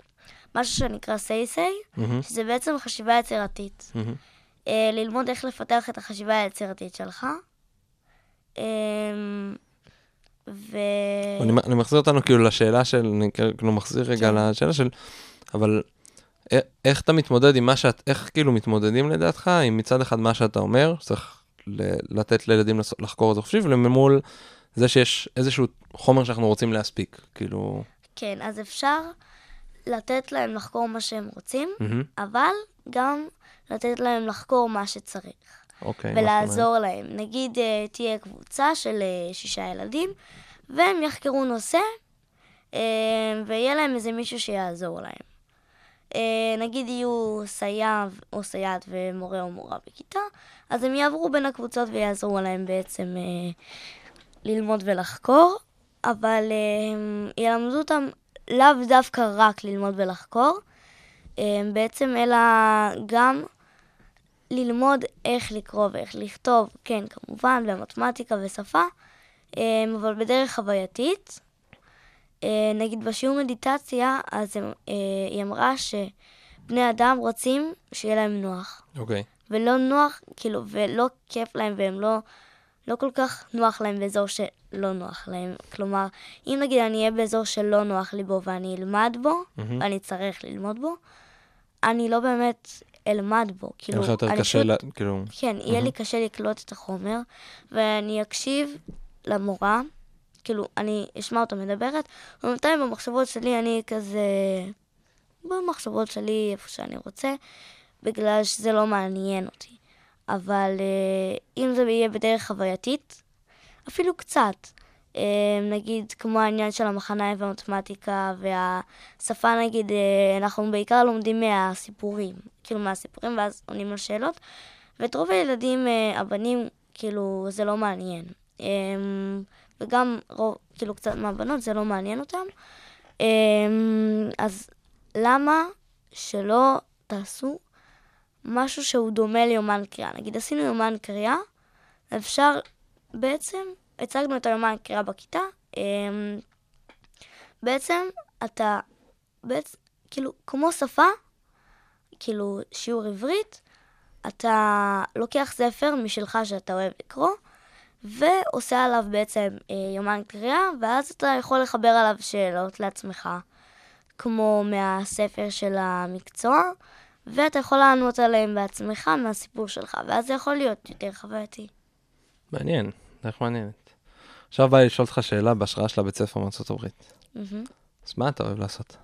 משהו שנקרא סייסיי, מהמם, שזה בעצם חשיבה יצירתית. אה, ללמוד איך לפתח את החשיבה היצירתית שלך. ו... אני, אני מחזיר אותנו כאילו לשאלה של, אני כאילו מחזיר רגע כן. לשאלה של, אבל איך אתה מתמודד עם מה שאת, איך כאילו מתמודדים לדעתך עם מצד אחד מה שאתה אומר, שצריך ל- לתת לילדים לחקור את זה חופשי, ולמול זה שיש איזשהו חומר שאנחנו רוצים להספיק, כאילו, כן, אז אפשר לתת להם לחקור מה שהם רוצים, מהמם, אבל גם לתת להם לחקור מה שצריך. אוקיי. אומרת? ולעזור להם. נגיד אה, תהיה קבוצה של אה, שישה ילדים, והם יחקרו נושא, אה, ויהיה להם איזה מישהו שיעזור להם. נגיד יהיו סייע או סייעת ומורה או מורה בכיתה, אז הם יעברו בין הקבוצות ויעזרו להם בעצם ללמוד ולחקור, אבל אה, ילמדו אותם לאו דווקא רק ללמוד ולחקור, אה, בעצם אלא גם ללמוד איך לקרוא ואיך לכתוב, כן, כמובן, במתמטיקה ושפה, אה, אבל בדרך חווייתית. נגיד בשיעור מדיטציה, אז היא אמרה שבני אדם רוצים שיהיה להם נוח. אוקיי. ולא נוח, כאילו, ולא כיף להם, והם לא, לא כל כך נוח להם באזור שלא נוח להם. כלומר, אם נגיד אני אהיה באזור שלא נוח לי בו ואני אלמד בו, מהמם. ואני אצטרך ללמוד בו, אני לא באמת אלמד בו. כאילו, לך יותר קשה, פשוט- ל- כאילו, כן, יהיה לי קשה לקלוט את החומר, ואני אקשיב למורה, כאילו, אני אשמע אותה מדברת, ובינתיים במחשבות שלי אני כזה... במחשבות שלי, איפה שאני רוצה, בגלל שזה לא מעניין אותי. אבל אה, אם זה יהיה בדרך חווייתית, אפילו קצת. אה, נגיד, כמו העניין של המחניים והמתמטיקה והשפה, נגיד, אה, אנחנו בעיקר לומדים מהסיפורים, כאילו מהסיפורים, ואז עונים על שאלות, ואת רוב הילדים, הבנים, כאילו, זה לא מעניין. וגם, רוב, כאילו, קצת מהבנות, זה לא מעניין אותם. אז למה שלא תעשו משהו שהוא דומה ליומן קריאה? נגיד, עשינו יומן קריאה, אפשר, בעצם, הצגנו את היומן קריאה בכיתה, אמ, בעצם אתה, בעצם, כאילו, כמו שפה, כאילו, שיעור עברית, אתה לוקח ספר משלך שאתה אוהב לקרוא, ועושה עליו בעצם אה, יומן קריאה, ואז אתה יכול לחבר עליו שאלות לעצמך, כמו מהספר של המקצוע, ואתה יכול לענות עליהם בעצמך מהסיפור שלך, ואז זה יכול להיות יותר חווייתי. מעניין, דרך מעניינת. עכשיו בא לי לשאול אותך שאלה בהשראה של הבית ספר מארצות הברית. מהמם. אז מה אתה אוהב לעשות?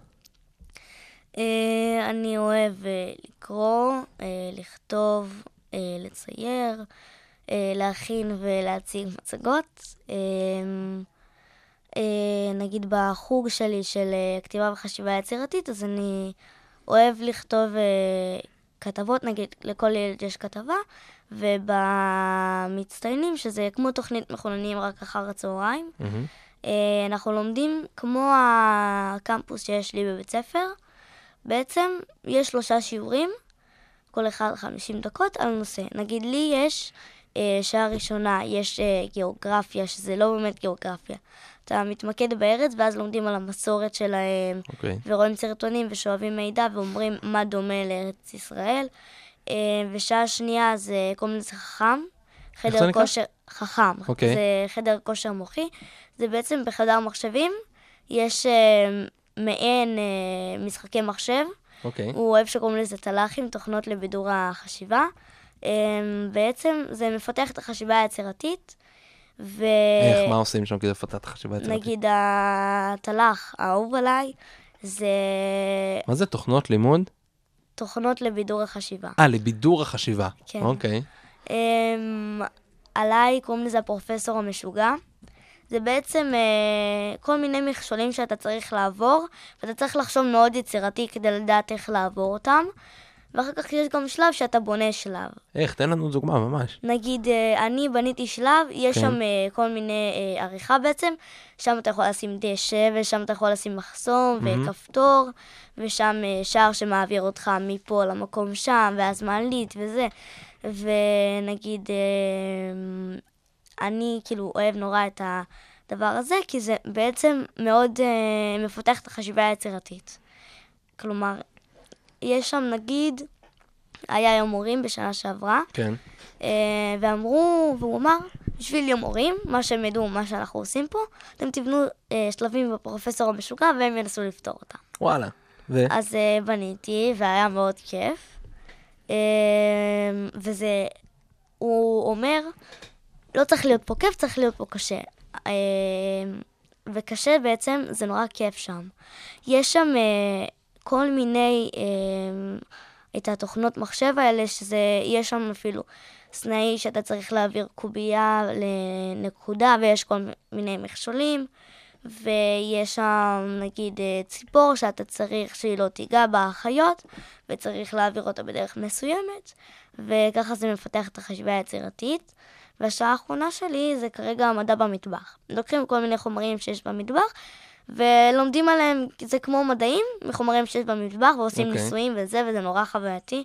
אה, אני אוהב אה, לקרוא, אה, לכתוב, אה, לצייר, אה, להכין ולהציג מצגות. אה, אה, נגיד בחוג שלי של אה, כתיבה וחשיבה יצירתית, אז אני אוהב לכתוב אה, כתבות, נגיד לכל ילד יש כתבה, ובמצטיינים, שזה כמו תוכנית מחוננים רק אחר הצהריים, מהמם. אה, אנחנו לומדים כמו הקמפוס שיש לי בבית ספר. בעצם יש שלושה שיעורים, כל אחד 50 דקות על נושא. נגיד לי יש אה, שעה ראשונה, יש אה, גיאוגרפיה, שזה לא באמת גיאוגרפיה. אתה מתמקד בארץ, ואז לומדים על המסורת שלהם, אוקיי. ורואים סרטונים ושואבים מידע ואומרים מה דומה לארץ ישראל. אה, ושעה שנייה זה קוראים לזה חכם. חדר? כושר, חכם. אוקיי. זה חדר כושר מוחי. זה בעצם בחדר מחשבים, יש אה, מעין אה, משחקי מחשב. אוקיי. הוא אוהב שקוראים לזה תל"חים, תוכנות לבידור החשיבה. אה, בעצם זה מפתח את החשיבה היצירתית. ו... איך, מה עושים שם כדי לפתח את החשיבה היצירתית? נגיד התל"ח האהוב עליי, זה מה זה תוכנות לימוד? תוכנות לבידור החשיבה. אה, לבידור החשיבה. כן. אוקיי. Um, עליי קוראים לזה הפרופסור המשוגע. זה בעצם uh, כל מיני מכשולים שאתה צריך לעבור, ואתה צריך לחשוב מאוד יצירתי כדי לדעת איך לעבור אותם. ואחר כך יש גם שלב שאתה בונה שלב. איך, תן לנו דוגמה, ממש. נגיד, אה, אני בניתי שלב, יש כן. שם אה, כל מיני אה, עריכה בעצם, שם אתה יכול לשים דשא, ושם אתה יכול לשים מחסום, מהמם. וכפתור, ושם שער שמעביר אותך מפה למקום שם, ואז מעלית וזה. ונגיד, אני כאילו אוהב נורא את הדבר הזה, כי זה בעצם מאוד אה, מפתח את החשיבה היצירתית. כלומר, יש שם נגיד, היה יום הורים בשנה שעברה, כן. אה, ואמרו, והוא אמר, בשביל יום הורים, מה שהם ידעו, מה שאנחנו עושים פה, אתם תבנו אה, שלבים בפרופסור המשוגע והם ינסו לפתור אותם. וואלה. ו? אז אה, בניתי, והיה מאוד כיף. וזה, הוא אומר, לא צריך להיות פה כיף, צריך להיות פה קשה. וקשה בעצם, זה נורא כיף שם. יש שם כל מיני, אה, את התוכנות מחשב האלה, שזה, יש שם אפילו סנאי שאתה צריך להעביר קובייה לנקודה, ויש כל מיני מכשולים. ויש שם נגיד אה, ציפור שאתה צריך שהיא לא תיגע בחיות, וצריך להעביר אותה בדרך מסוימת, וככה זה מפתח את החשיבה היצירתית. והשעה האחרונה שלי זה כרגע המדע במטבח. לוקחים כל מיני חומרים שיש במטבח, ולומדים עליהם, זה כמו מדעים, מחומרים שיש במטבח, ועושים אוקיי. ניסויים וזה, וזה נורא חווייתי.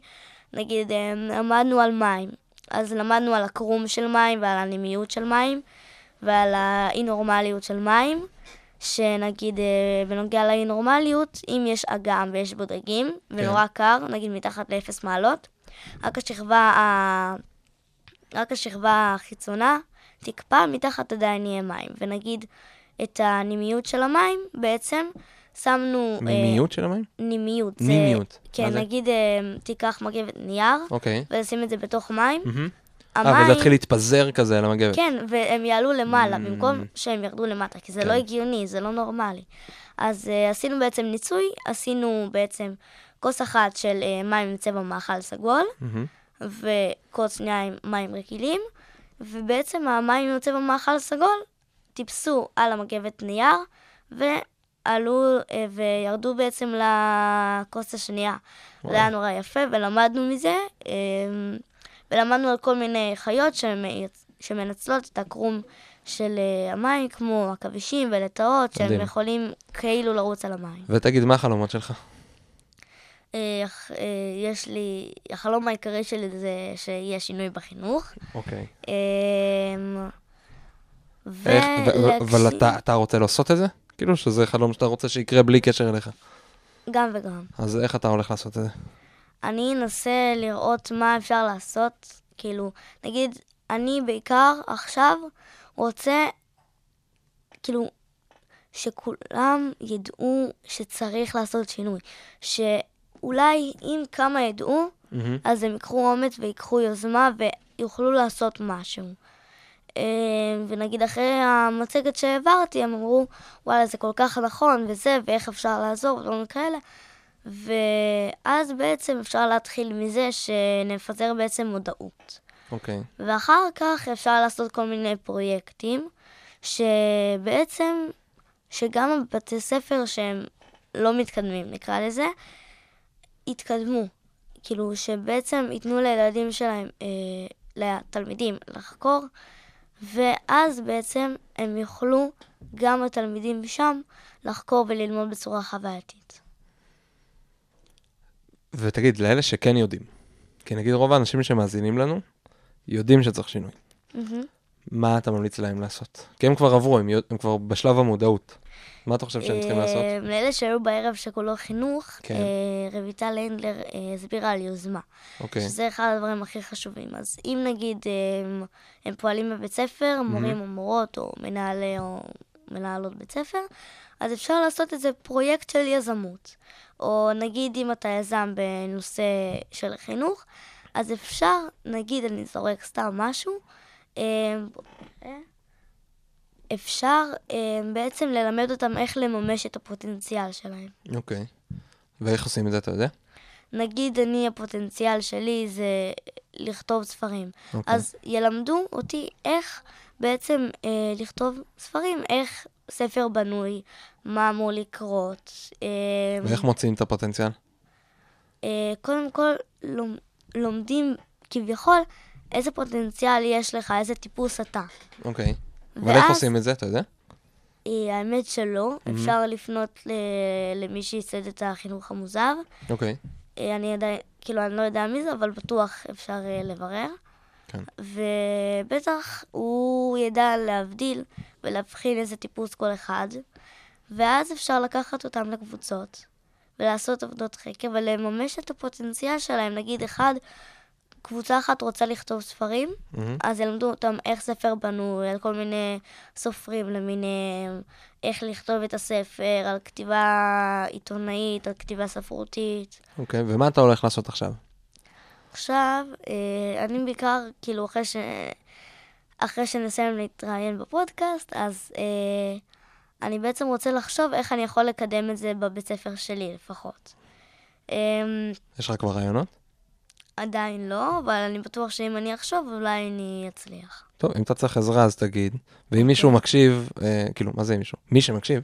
נגיד, אה, למדנו על מים, אז למדנו על הקרום של מים ועל הנימיות של מים. ועל האי-נורמליות של מים, שנגיד, אה, בנוגע לאי-נורמליות, אם יש אגם ויש בו דגים, ונורא קר, נגיד מתחת לאפס מעלות, רק השכבה, ה... רק השכבה החיצונה תקפא, מתחת עדיין יהיה מים. ונגיד, את הנימיות של המים, בעצם, שמנו... אה, מימיות של המים? נימיות. זה- נימיות. מה כן, זה? נגיד אה, תיקח מגבת נייר, אוקיי. ולשים את זה בתוך מים. המים... אה, וזה התחיל להתפזר כזה על המגבת. כן, והם יעלו למעלה, Mm. במקום שהם ירדו למטה, כי זה כן. לא הגיוני, זה לא נורמלי. אז uh, עשינו בעצם ניסוי, עשינו בעצם כוס אחת של uh, מים עם צבע מאכל סגול, מהמם. וכוס שנייה עם מים רגילים, ובעצם המים עם צבע מאכל סגול טיפסו על המגבת נייר, ועלו uh, וירדו בעצם לכוס השנייה. זה היה נורא יפה, ולמדנו מזה, um, ולמדנו על כל מיני חיות שמנצלות את הקרום של uh, המים, כמו עכבישים ולטאות, שהם. יכולים כאילו לרוץ על המים. ותגיד, מה החלומות שלך? אה, אה, יש לי, החלום העיקרי שלי זה שיהיה שינוי בחינוך. אוקיי. אה, ו- ולהגשים- אבל אתה, אתה רוצה לעשות את זה? כאילו שזה חלום שאתה רוצה שיקרה בלי קשר אליך. גם וגם. אז איך אתה הולך לעשות את זה? אני אנסה לראות מה אפשר לעשות, כאילו, נגיד, אני בעיקר עכשיו רוצה, כאילו, שכולם ידעו שצריך לעשות שינוי. שאולי אם כמה ידעו, מהמם. אז הם ייקחו אומץ ויקחו יוזמה ויוכלו לעשות משהו. אה, ונגיד אחרי המצגת שהעברתי, הם אמרו, וואלה, זה כל כך נכון, וזה, ואיך אפשר לעזור, ודברים כאלה. ואז בעצם אפשר להתחיל מזה שנפזר בעצם מודעות. אוקיי. ואחר כך אפשר לעשות כל מיני פרויקטים, שבעצם, שגם בתי ספר שהם לא מתקדמים, נקרא לזה, יתקדמו. כאילו, שבעצם ייתנו לילדים שלהם, אה, לתלמידים, לחקור, ואז בעצם הם יוכלו, גם התלמידים שם, לחקור וללמוד בצורה חווייתית. ותגיד, לאלה שכן יודעים, כי נגיד רוב האנשים שמאזינים לנו, יודעים שצריך שינוי. מהמם. מה אתה ממליץ להם לעשות? כי הם כבר עברו, הם, הם כבר בשלב המודעות. מה אתה חושב שהם צריכים לעשות? אה, לאלה שהיו בערב שכולו חינוך, כן. אה, רויטל הנדלר אה, הסבירה על יוזמה. אוקיי. שזה אחד הדברים הכי חשובים. אז אם נגיד הם, הם פועלים בבית ספר, מורים או מורות או מנהלי או מנהלות בית ספר, אז אפשר לעשות איזה פרויקט של יזמות. או נגיד אם אתה יזם בנושא של חינוך, אז אפשר, נגיד אני זורק סתם משהו. אפשר אה, בעצם ללמד אותם איך לממש את הפוטנציאל שלהם. אוקיי. ואיך עושים את זה, אתה יודע? נגיד אני, הפוטנציאל שלי זה לכתוב ספרים. אוקיי. אז ילמדו אותי איך בעצם אה, לכתוב ספרים, איך ספר בנוי, מה אמור לקרות. אה, ואיך מוצאים את הפוטנציאל? אה, קודם כל, לומ, לומדים כביכול איזה פוטנציאל יש לך, איזה טיפוס אתה. אוקיי. אבל איך עושים את זה, אתה יודע? אה, האמת שלא, אפשר לפנות למי שייסד את החינוך המוזר. אוקיי. אה, אני עדיין, כאילו, אני לא יודע מי זה, אבל בטוח אפשר אה, לברר. כן. ובטח הוא ידע להבדיל ולהבחין איזה טיפוס כל אחד, ואז אפשר לקחת אותם לקבוצות ולעשות עבודות חקר ולממש את הפוטנציאל שלהם. נגיד, אחד, קבוצה אחת רוצה לכתוב ספרים, מהמם. אז ילמדו אותם איך ספר בנוי, על כל מיני סופרים למיניהם, איך לכתוב את הספר, על כתיבה עיתונאית, על כתיבה ספרותית. אוקיי. ומה אתה הולך לעשות עכשיו? עכשיו, אה, אני בעיקר, כאילו, אחרי ש... אחרי שנסיים להתראיין בפודקאסט, אז אה, אני בעצם רוצה לחשוב איך אני יכול לקדם את זה בבית ספר שלי לפחות. אה, יש לך כבר רעיונות? עדיין לא, אבל אני בטוח שאם אני אחשוב, אולי אני אצליח. טוב, אם אתה צריך עזרה אז תגיד, ואם מישהו מקשיב, אה, כאילו, מה זה אם מישהו? מי שמקשיב,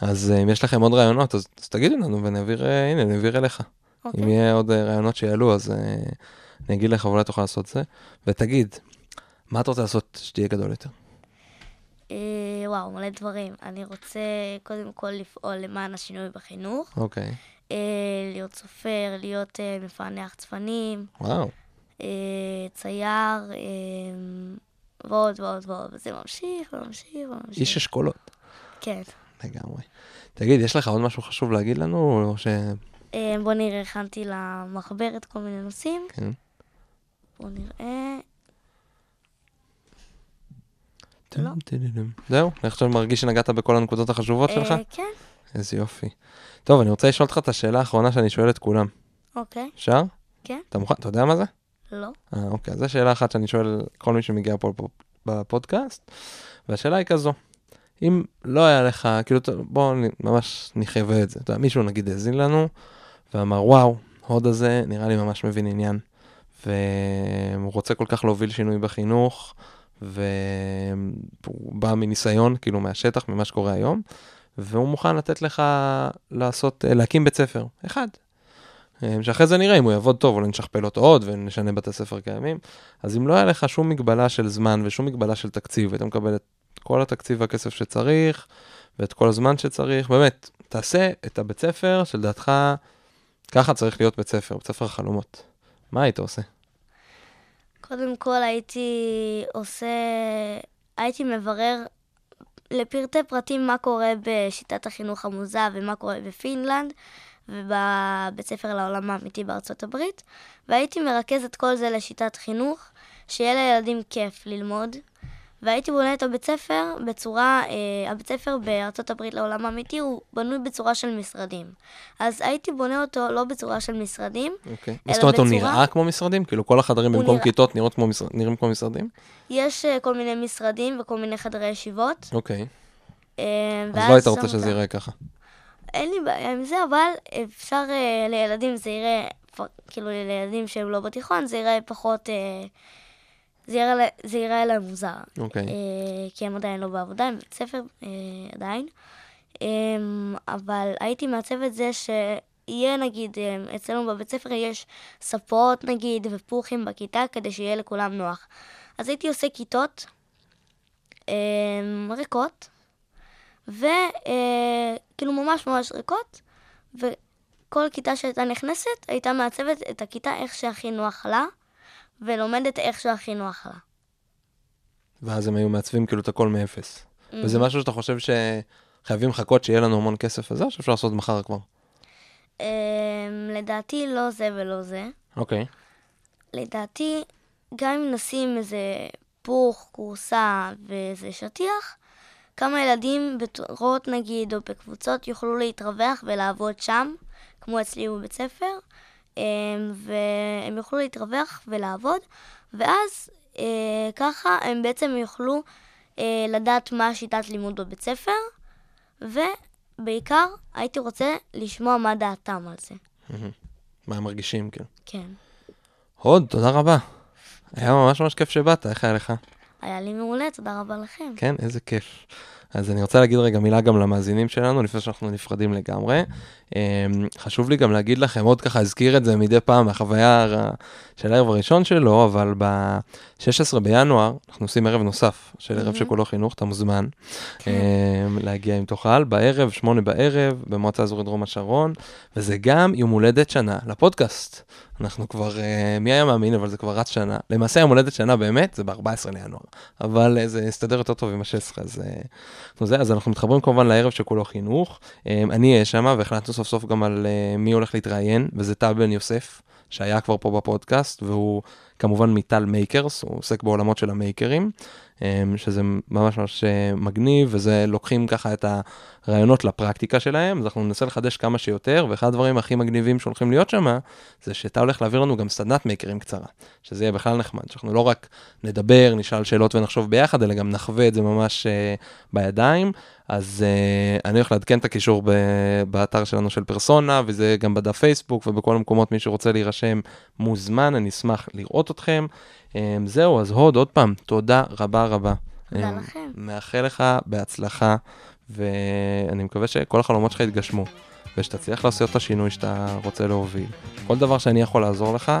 אז אה, אם יש לכם עוד רעיונות, אז, אז תגידו לנו ונעביר, אה, הנה, נעביר אליך. אוקיי? אם יהיה עוד אה, רעיונות שיעלו, אז אה, אני אגיד לך, ואולי תוכל לעשות זה. ותגיד, מה אתה רוצה לעשות שתהיה גדול יותר? אה, וואו, מלא דברים. אני רוצה קודם כל לפעול למען השינוי בחינוך, אוקיי, אה, להיות סופר, להיות אה, מפענח צפנים. וואו, אה, צייר, אה, ועוד ועוד ועוד, וזה ממשיך וממשיך וממשיך. איש אשכולות. כן. לגמרי. תגיד, יש לך עוד משהו חשוב להגיד לנו, או ש... אה, בוא נראה, הכנתי למחברת כל מיני נושאים. כן. בוא נראה. לא. זהו, אני עכשיו מרגיש שנגעת בכל הנקודות החשובות שלך. אה, כן. איזה יופי. טוב, אני רוצה לשאול אותך את השאלה האחרונה שאני שואל את כולם. אוקיי, אפשר? כן. אתה מוכן? אתה יודע מה זה? לא. אה, אוקיי, אז זו שאלה אחת שאני שואל כל מי שמגיע פה בפודקאסט, והשאלה היא כזו, אם לא היה לך, כאילו, בואו ממש נחווה את זה. אתה יודע, מישהו נגיד האזין לנו, ואמר, וואו, הוד הזה נראה לי ממש מבין עניין, והוא רוצה כל כך להוביל שינוי בחינוך, והוא בא מניסיון, כאילו, מהשטח, ממה שקורה היום, והוא מוכן לתת לך לעשות, להקים בית ספר, אחד. אה, שאחרי זה נראה אם הוא יעבוד טוב, אולי נשכפל אותו עוד ונשנה בתי ספר קיימים. אז אם לא היה לך שום מגבלה של זמן ושום מגבלה של תקציב, היית מקבל את כל התקציב והכסף שצריך, ואת כל הזמן שצריך, באמת, תעשה את הבית ספר שלדעתך, ככה צריך להיות בית ספר, בית ספר החלומות. מה היית עושה? קודם כל הייתי עושה, הייתי מברר לפרטי פרטים מה קורה בשיטת החינוך המוזר ומה קורה בפינלנד ובבית ספר לעולם האמיתי בארצות הברית, והייתי מרכז את כל זה לשיטת חינוך, שיהיה לילדים כיף ללמוד, והייתי בונה את הבית ספר בצורה, אה, הבית ספר בארצות הברית לעולם האמיתי הוא בנוי בצורה של משרדים. אז הייתי בונה אותו לא בצורה של משרדים, אוקיי. אלא זאת אומרת, הוא בצורה- נראה כמו משרדים? כאילו, כל החדרים במקום נראה- כיתות נראות כמו משרד- נראים כמו משרדים? יש אה, כל מיני משרדים וכל מיני חדרי ישיבות. אוקיי. אה, אז ואז לא היית רוצה שזה ייראה ככה. אין לי בעיה עם זה, אבל אפשר אה, לילדים, זה יראה, כאילו לילדים שהם לא בתיכון, זה יראה פחות, אה, זה יראה, זה יראה להם מוזר. אוקיי. אה, כי הם עדיין לא בעבודה, הם בבית ספר אה, עדיין. אה, אבל הייתי מעצבת זה שיהיה נגיד, אה, אצלנו בבית ספר יש ספות נגיד ופוכים בכיתה כדי שיהיה לכולם נוח. אז הייתי עושה כיתות אה, ריקות, וכאילו ממש ממש ריקות, וכל כיתה שהייתה נכנסת הייתה מעצבת את הכיתה איך שהכי נוח לה, ולומדת איך שהכי נוח לה. ואז הם היו מעצבים כאילו את הכל מאפס. וזה משהו שאתה חושב שחייבים לחכות שיהיה לנו המון כסף לזה, או שאפשר לעשות מחר כבר? אמ, לדעתי לא זה ולא זה. אוקיי. לדעתי, גם אם נשים איזה פוך, כורסה ואיזה שטיח, כמה ילדים בתורות נגיד, או בקבוצות, יוכלו להתרווח ולעבוד שם, כמו אצלי בבית ספר, והם יוכלו להתרווח ולעבוד, ואז אה, ככה הם בעצם יוכלו אה, לדעת מה השיטת לימוד בבית ספר, ובעיקר הייתי רוצה לשמוע מה דעתם על זה. מה הם מרגישים, כאילו. כן. הוד, תודה רבה. היה ממש ממש כיף שבאת, איך היה לך? היה לי מעולה, תודה רבה לכם. כן, איזה כיף. אז אני רוצה להגיד רגע מילה גם למאזינים שלנו, לפני שאנחנו נפרדים לגמרי. אמ, חשוב לי גם להגיד לכם, עוד ככה אזכיר את זה מדי פעם מהחוויה הר- של הערב הראשון שלו, אבל ב-16 בינואר אנחנו עושים ערב נוסף של ערב שכולו חינוך, אתה מוזמן אמ, להגיע אם תוכל, בערב, שמונה בערב, במועצה אזורית דרום השרון, וזה גם יום הולדת שנה לפודקאסט. אנחנו כבר, אה, מי היה מאמין, אבל זה כבר רץ שנה. למעשה יום הולדת שנה באמת, זה ב-14 לינואר, אבל אה, זה הסתדר יותר טוב עם ה-16, אז, אה, זה, אז אנחנו מתחברים כמובן לערב שכולו חינוך. אה, אני אהיה שם, והחלטנו סוף סוף גם על אה, מי הולך להתראיין, וזה טל בן יוסף, שהיה כבר פה בפודקאסט, והוא כמובן מטל מייקרס, הוא עוסק בעולמות של המייקרים, שזה ממש ממש אה, מגניב, וזה לוקחים ככה את הרעיונות לפרקטיקה שלהם, אז אנחנו ננסה לחדש כמה שיותר, ואחד הדברים הכי מגניבים שהולכים להיות שם, זה שאתה הולך להעביר לנו גם סדנת מייקרים קצרה, שזה יהיה בכלל נחמד, שאנחנו לא רק נדבר, נשאל שאלות ונחשוב ביחד, אלא גם נחווה את זה ממש אה, בידיים. אז אה, אני הולך לעדכן את הקישור ב- באתר שלנו של פרסונה, וזה גם בדף פייסבוק ובכל המקומות, מי שרוצה להירשם מוזמן, אני אשמח לראות אתכם. Um, זהו, אז הוד, עוד פעם, תודה רבה רבה. תודה אמ, לכם. מאחל לך בהצלחה, ואני מקווה שכל החלומות שלך יתגשמו, ושתצליח לעשות את השינוי שאתה רוצה להוביל. כל דבר שאני יכול לעזור לך,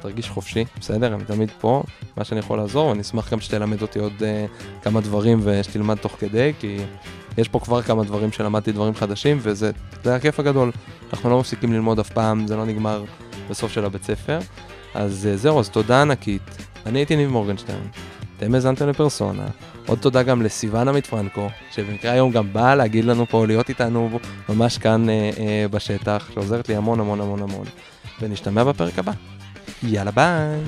תרגיש חופשי, בסדר? אני תמיד פה, מה שאני יכול לעזור, ואני אשמח גם שתלמד אותי עוד uh, כמה דברים ושתלמד תוך כדי, כי יש פה כבר כמה דברים שלמדתי דברים חדשים, וזה זה הכיף הגדול. אנחנו לא מפסיקים ללמוד אף פעם, זה לא נגמר בסוף של הבית ספר. אז uh, זהו, אז תודה ענקית. אני הייתי ניב מורגנשטיין. אתם האזנתם לפרסונה. עוד תודה גם לסיוון עמית פרנקו, שבמקרה היום גם באה להגיד לנו פה, להיות איתנו ממש כאן אה, אה, בשטח, שעוזרת לי המון המון המון המון. ונשתמע בפרק הבא. יאללה ביי.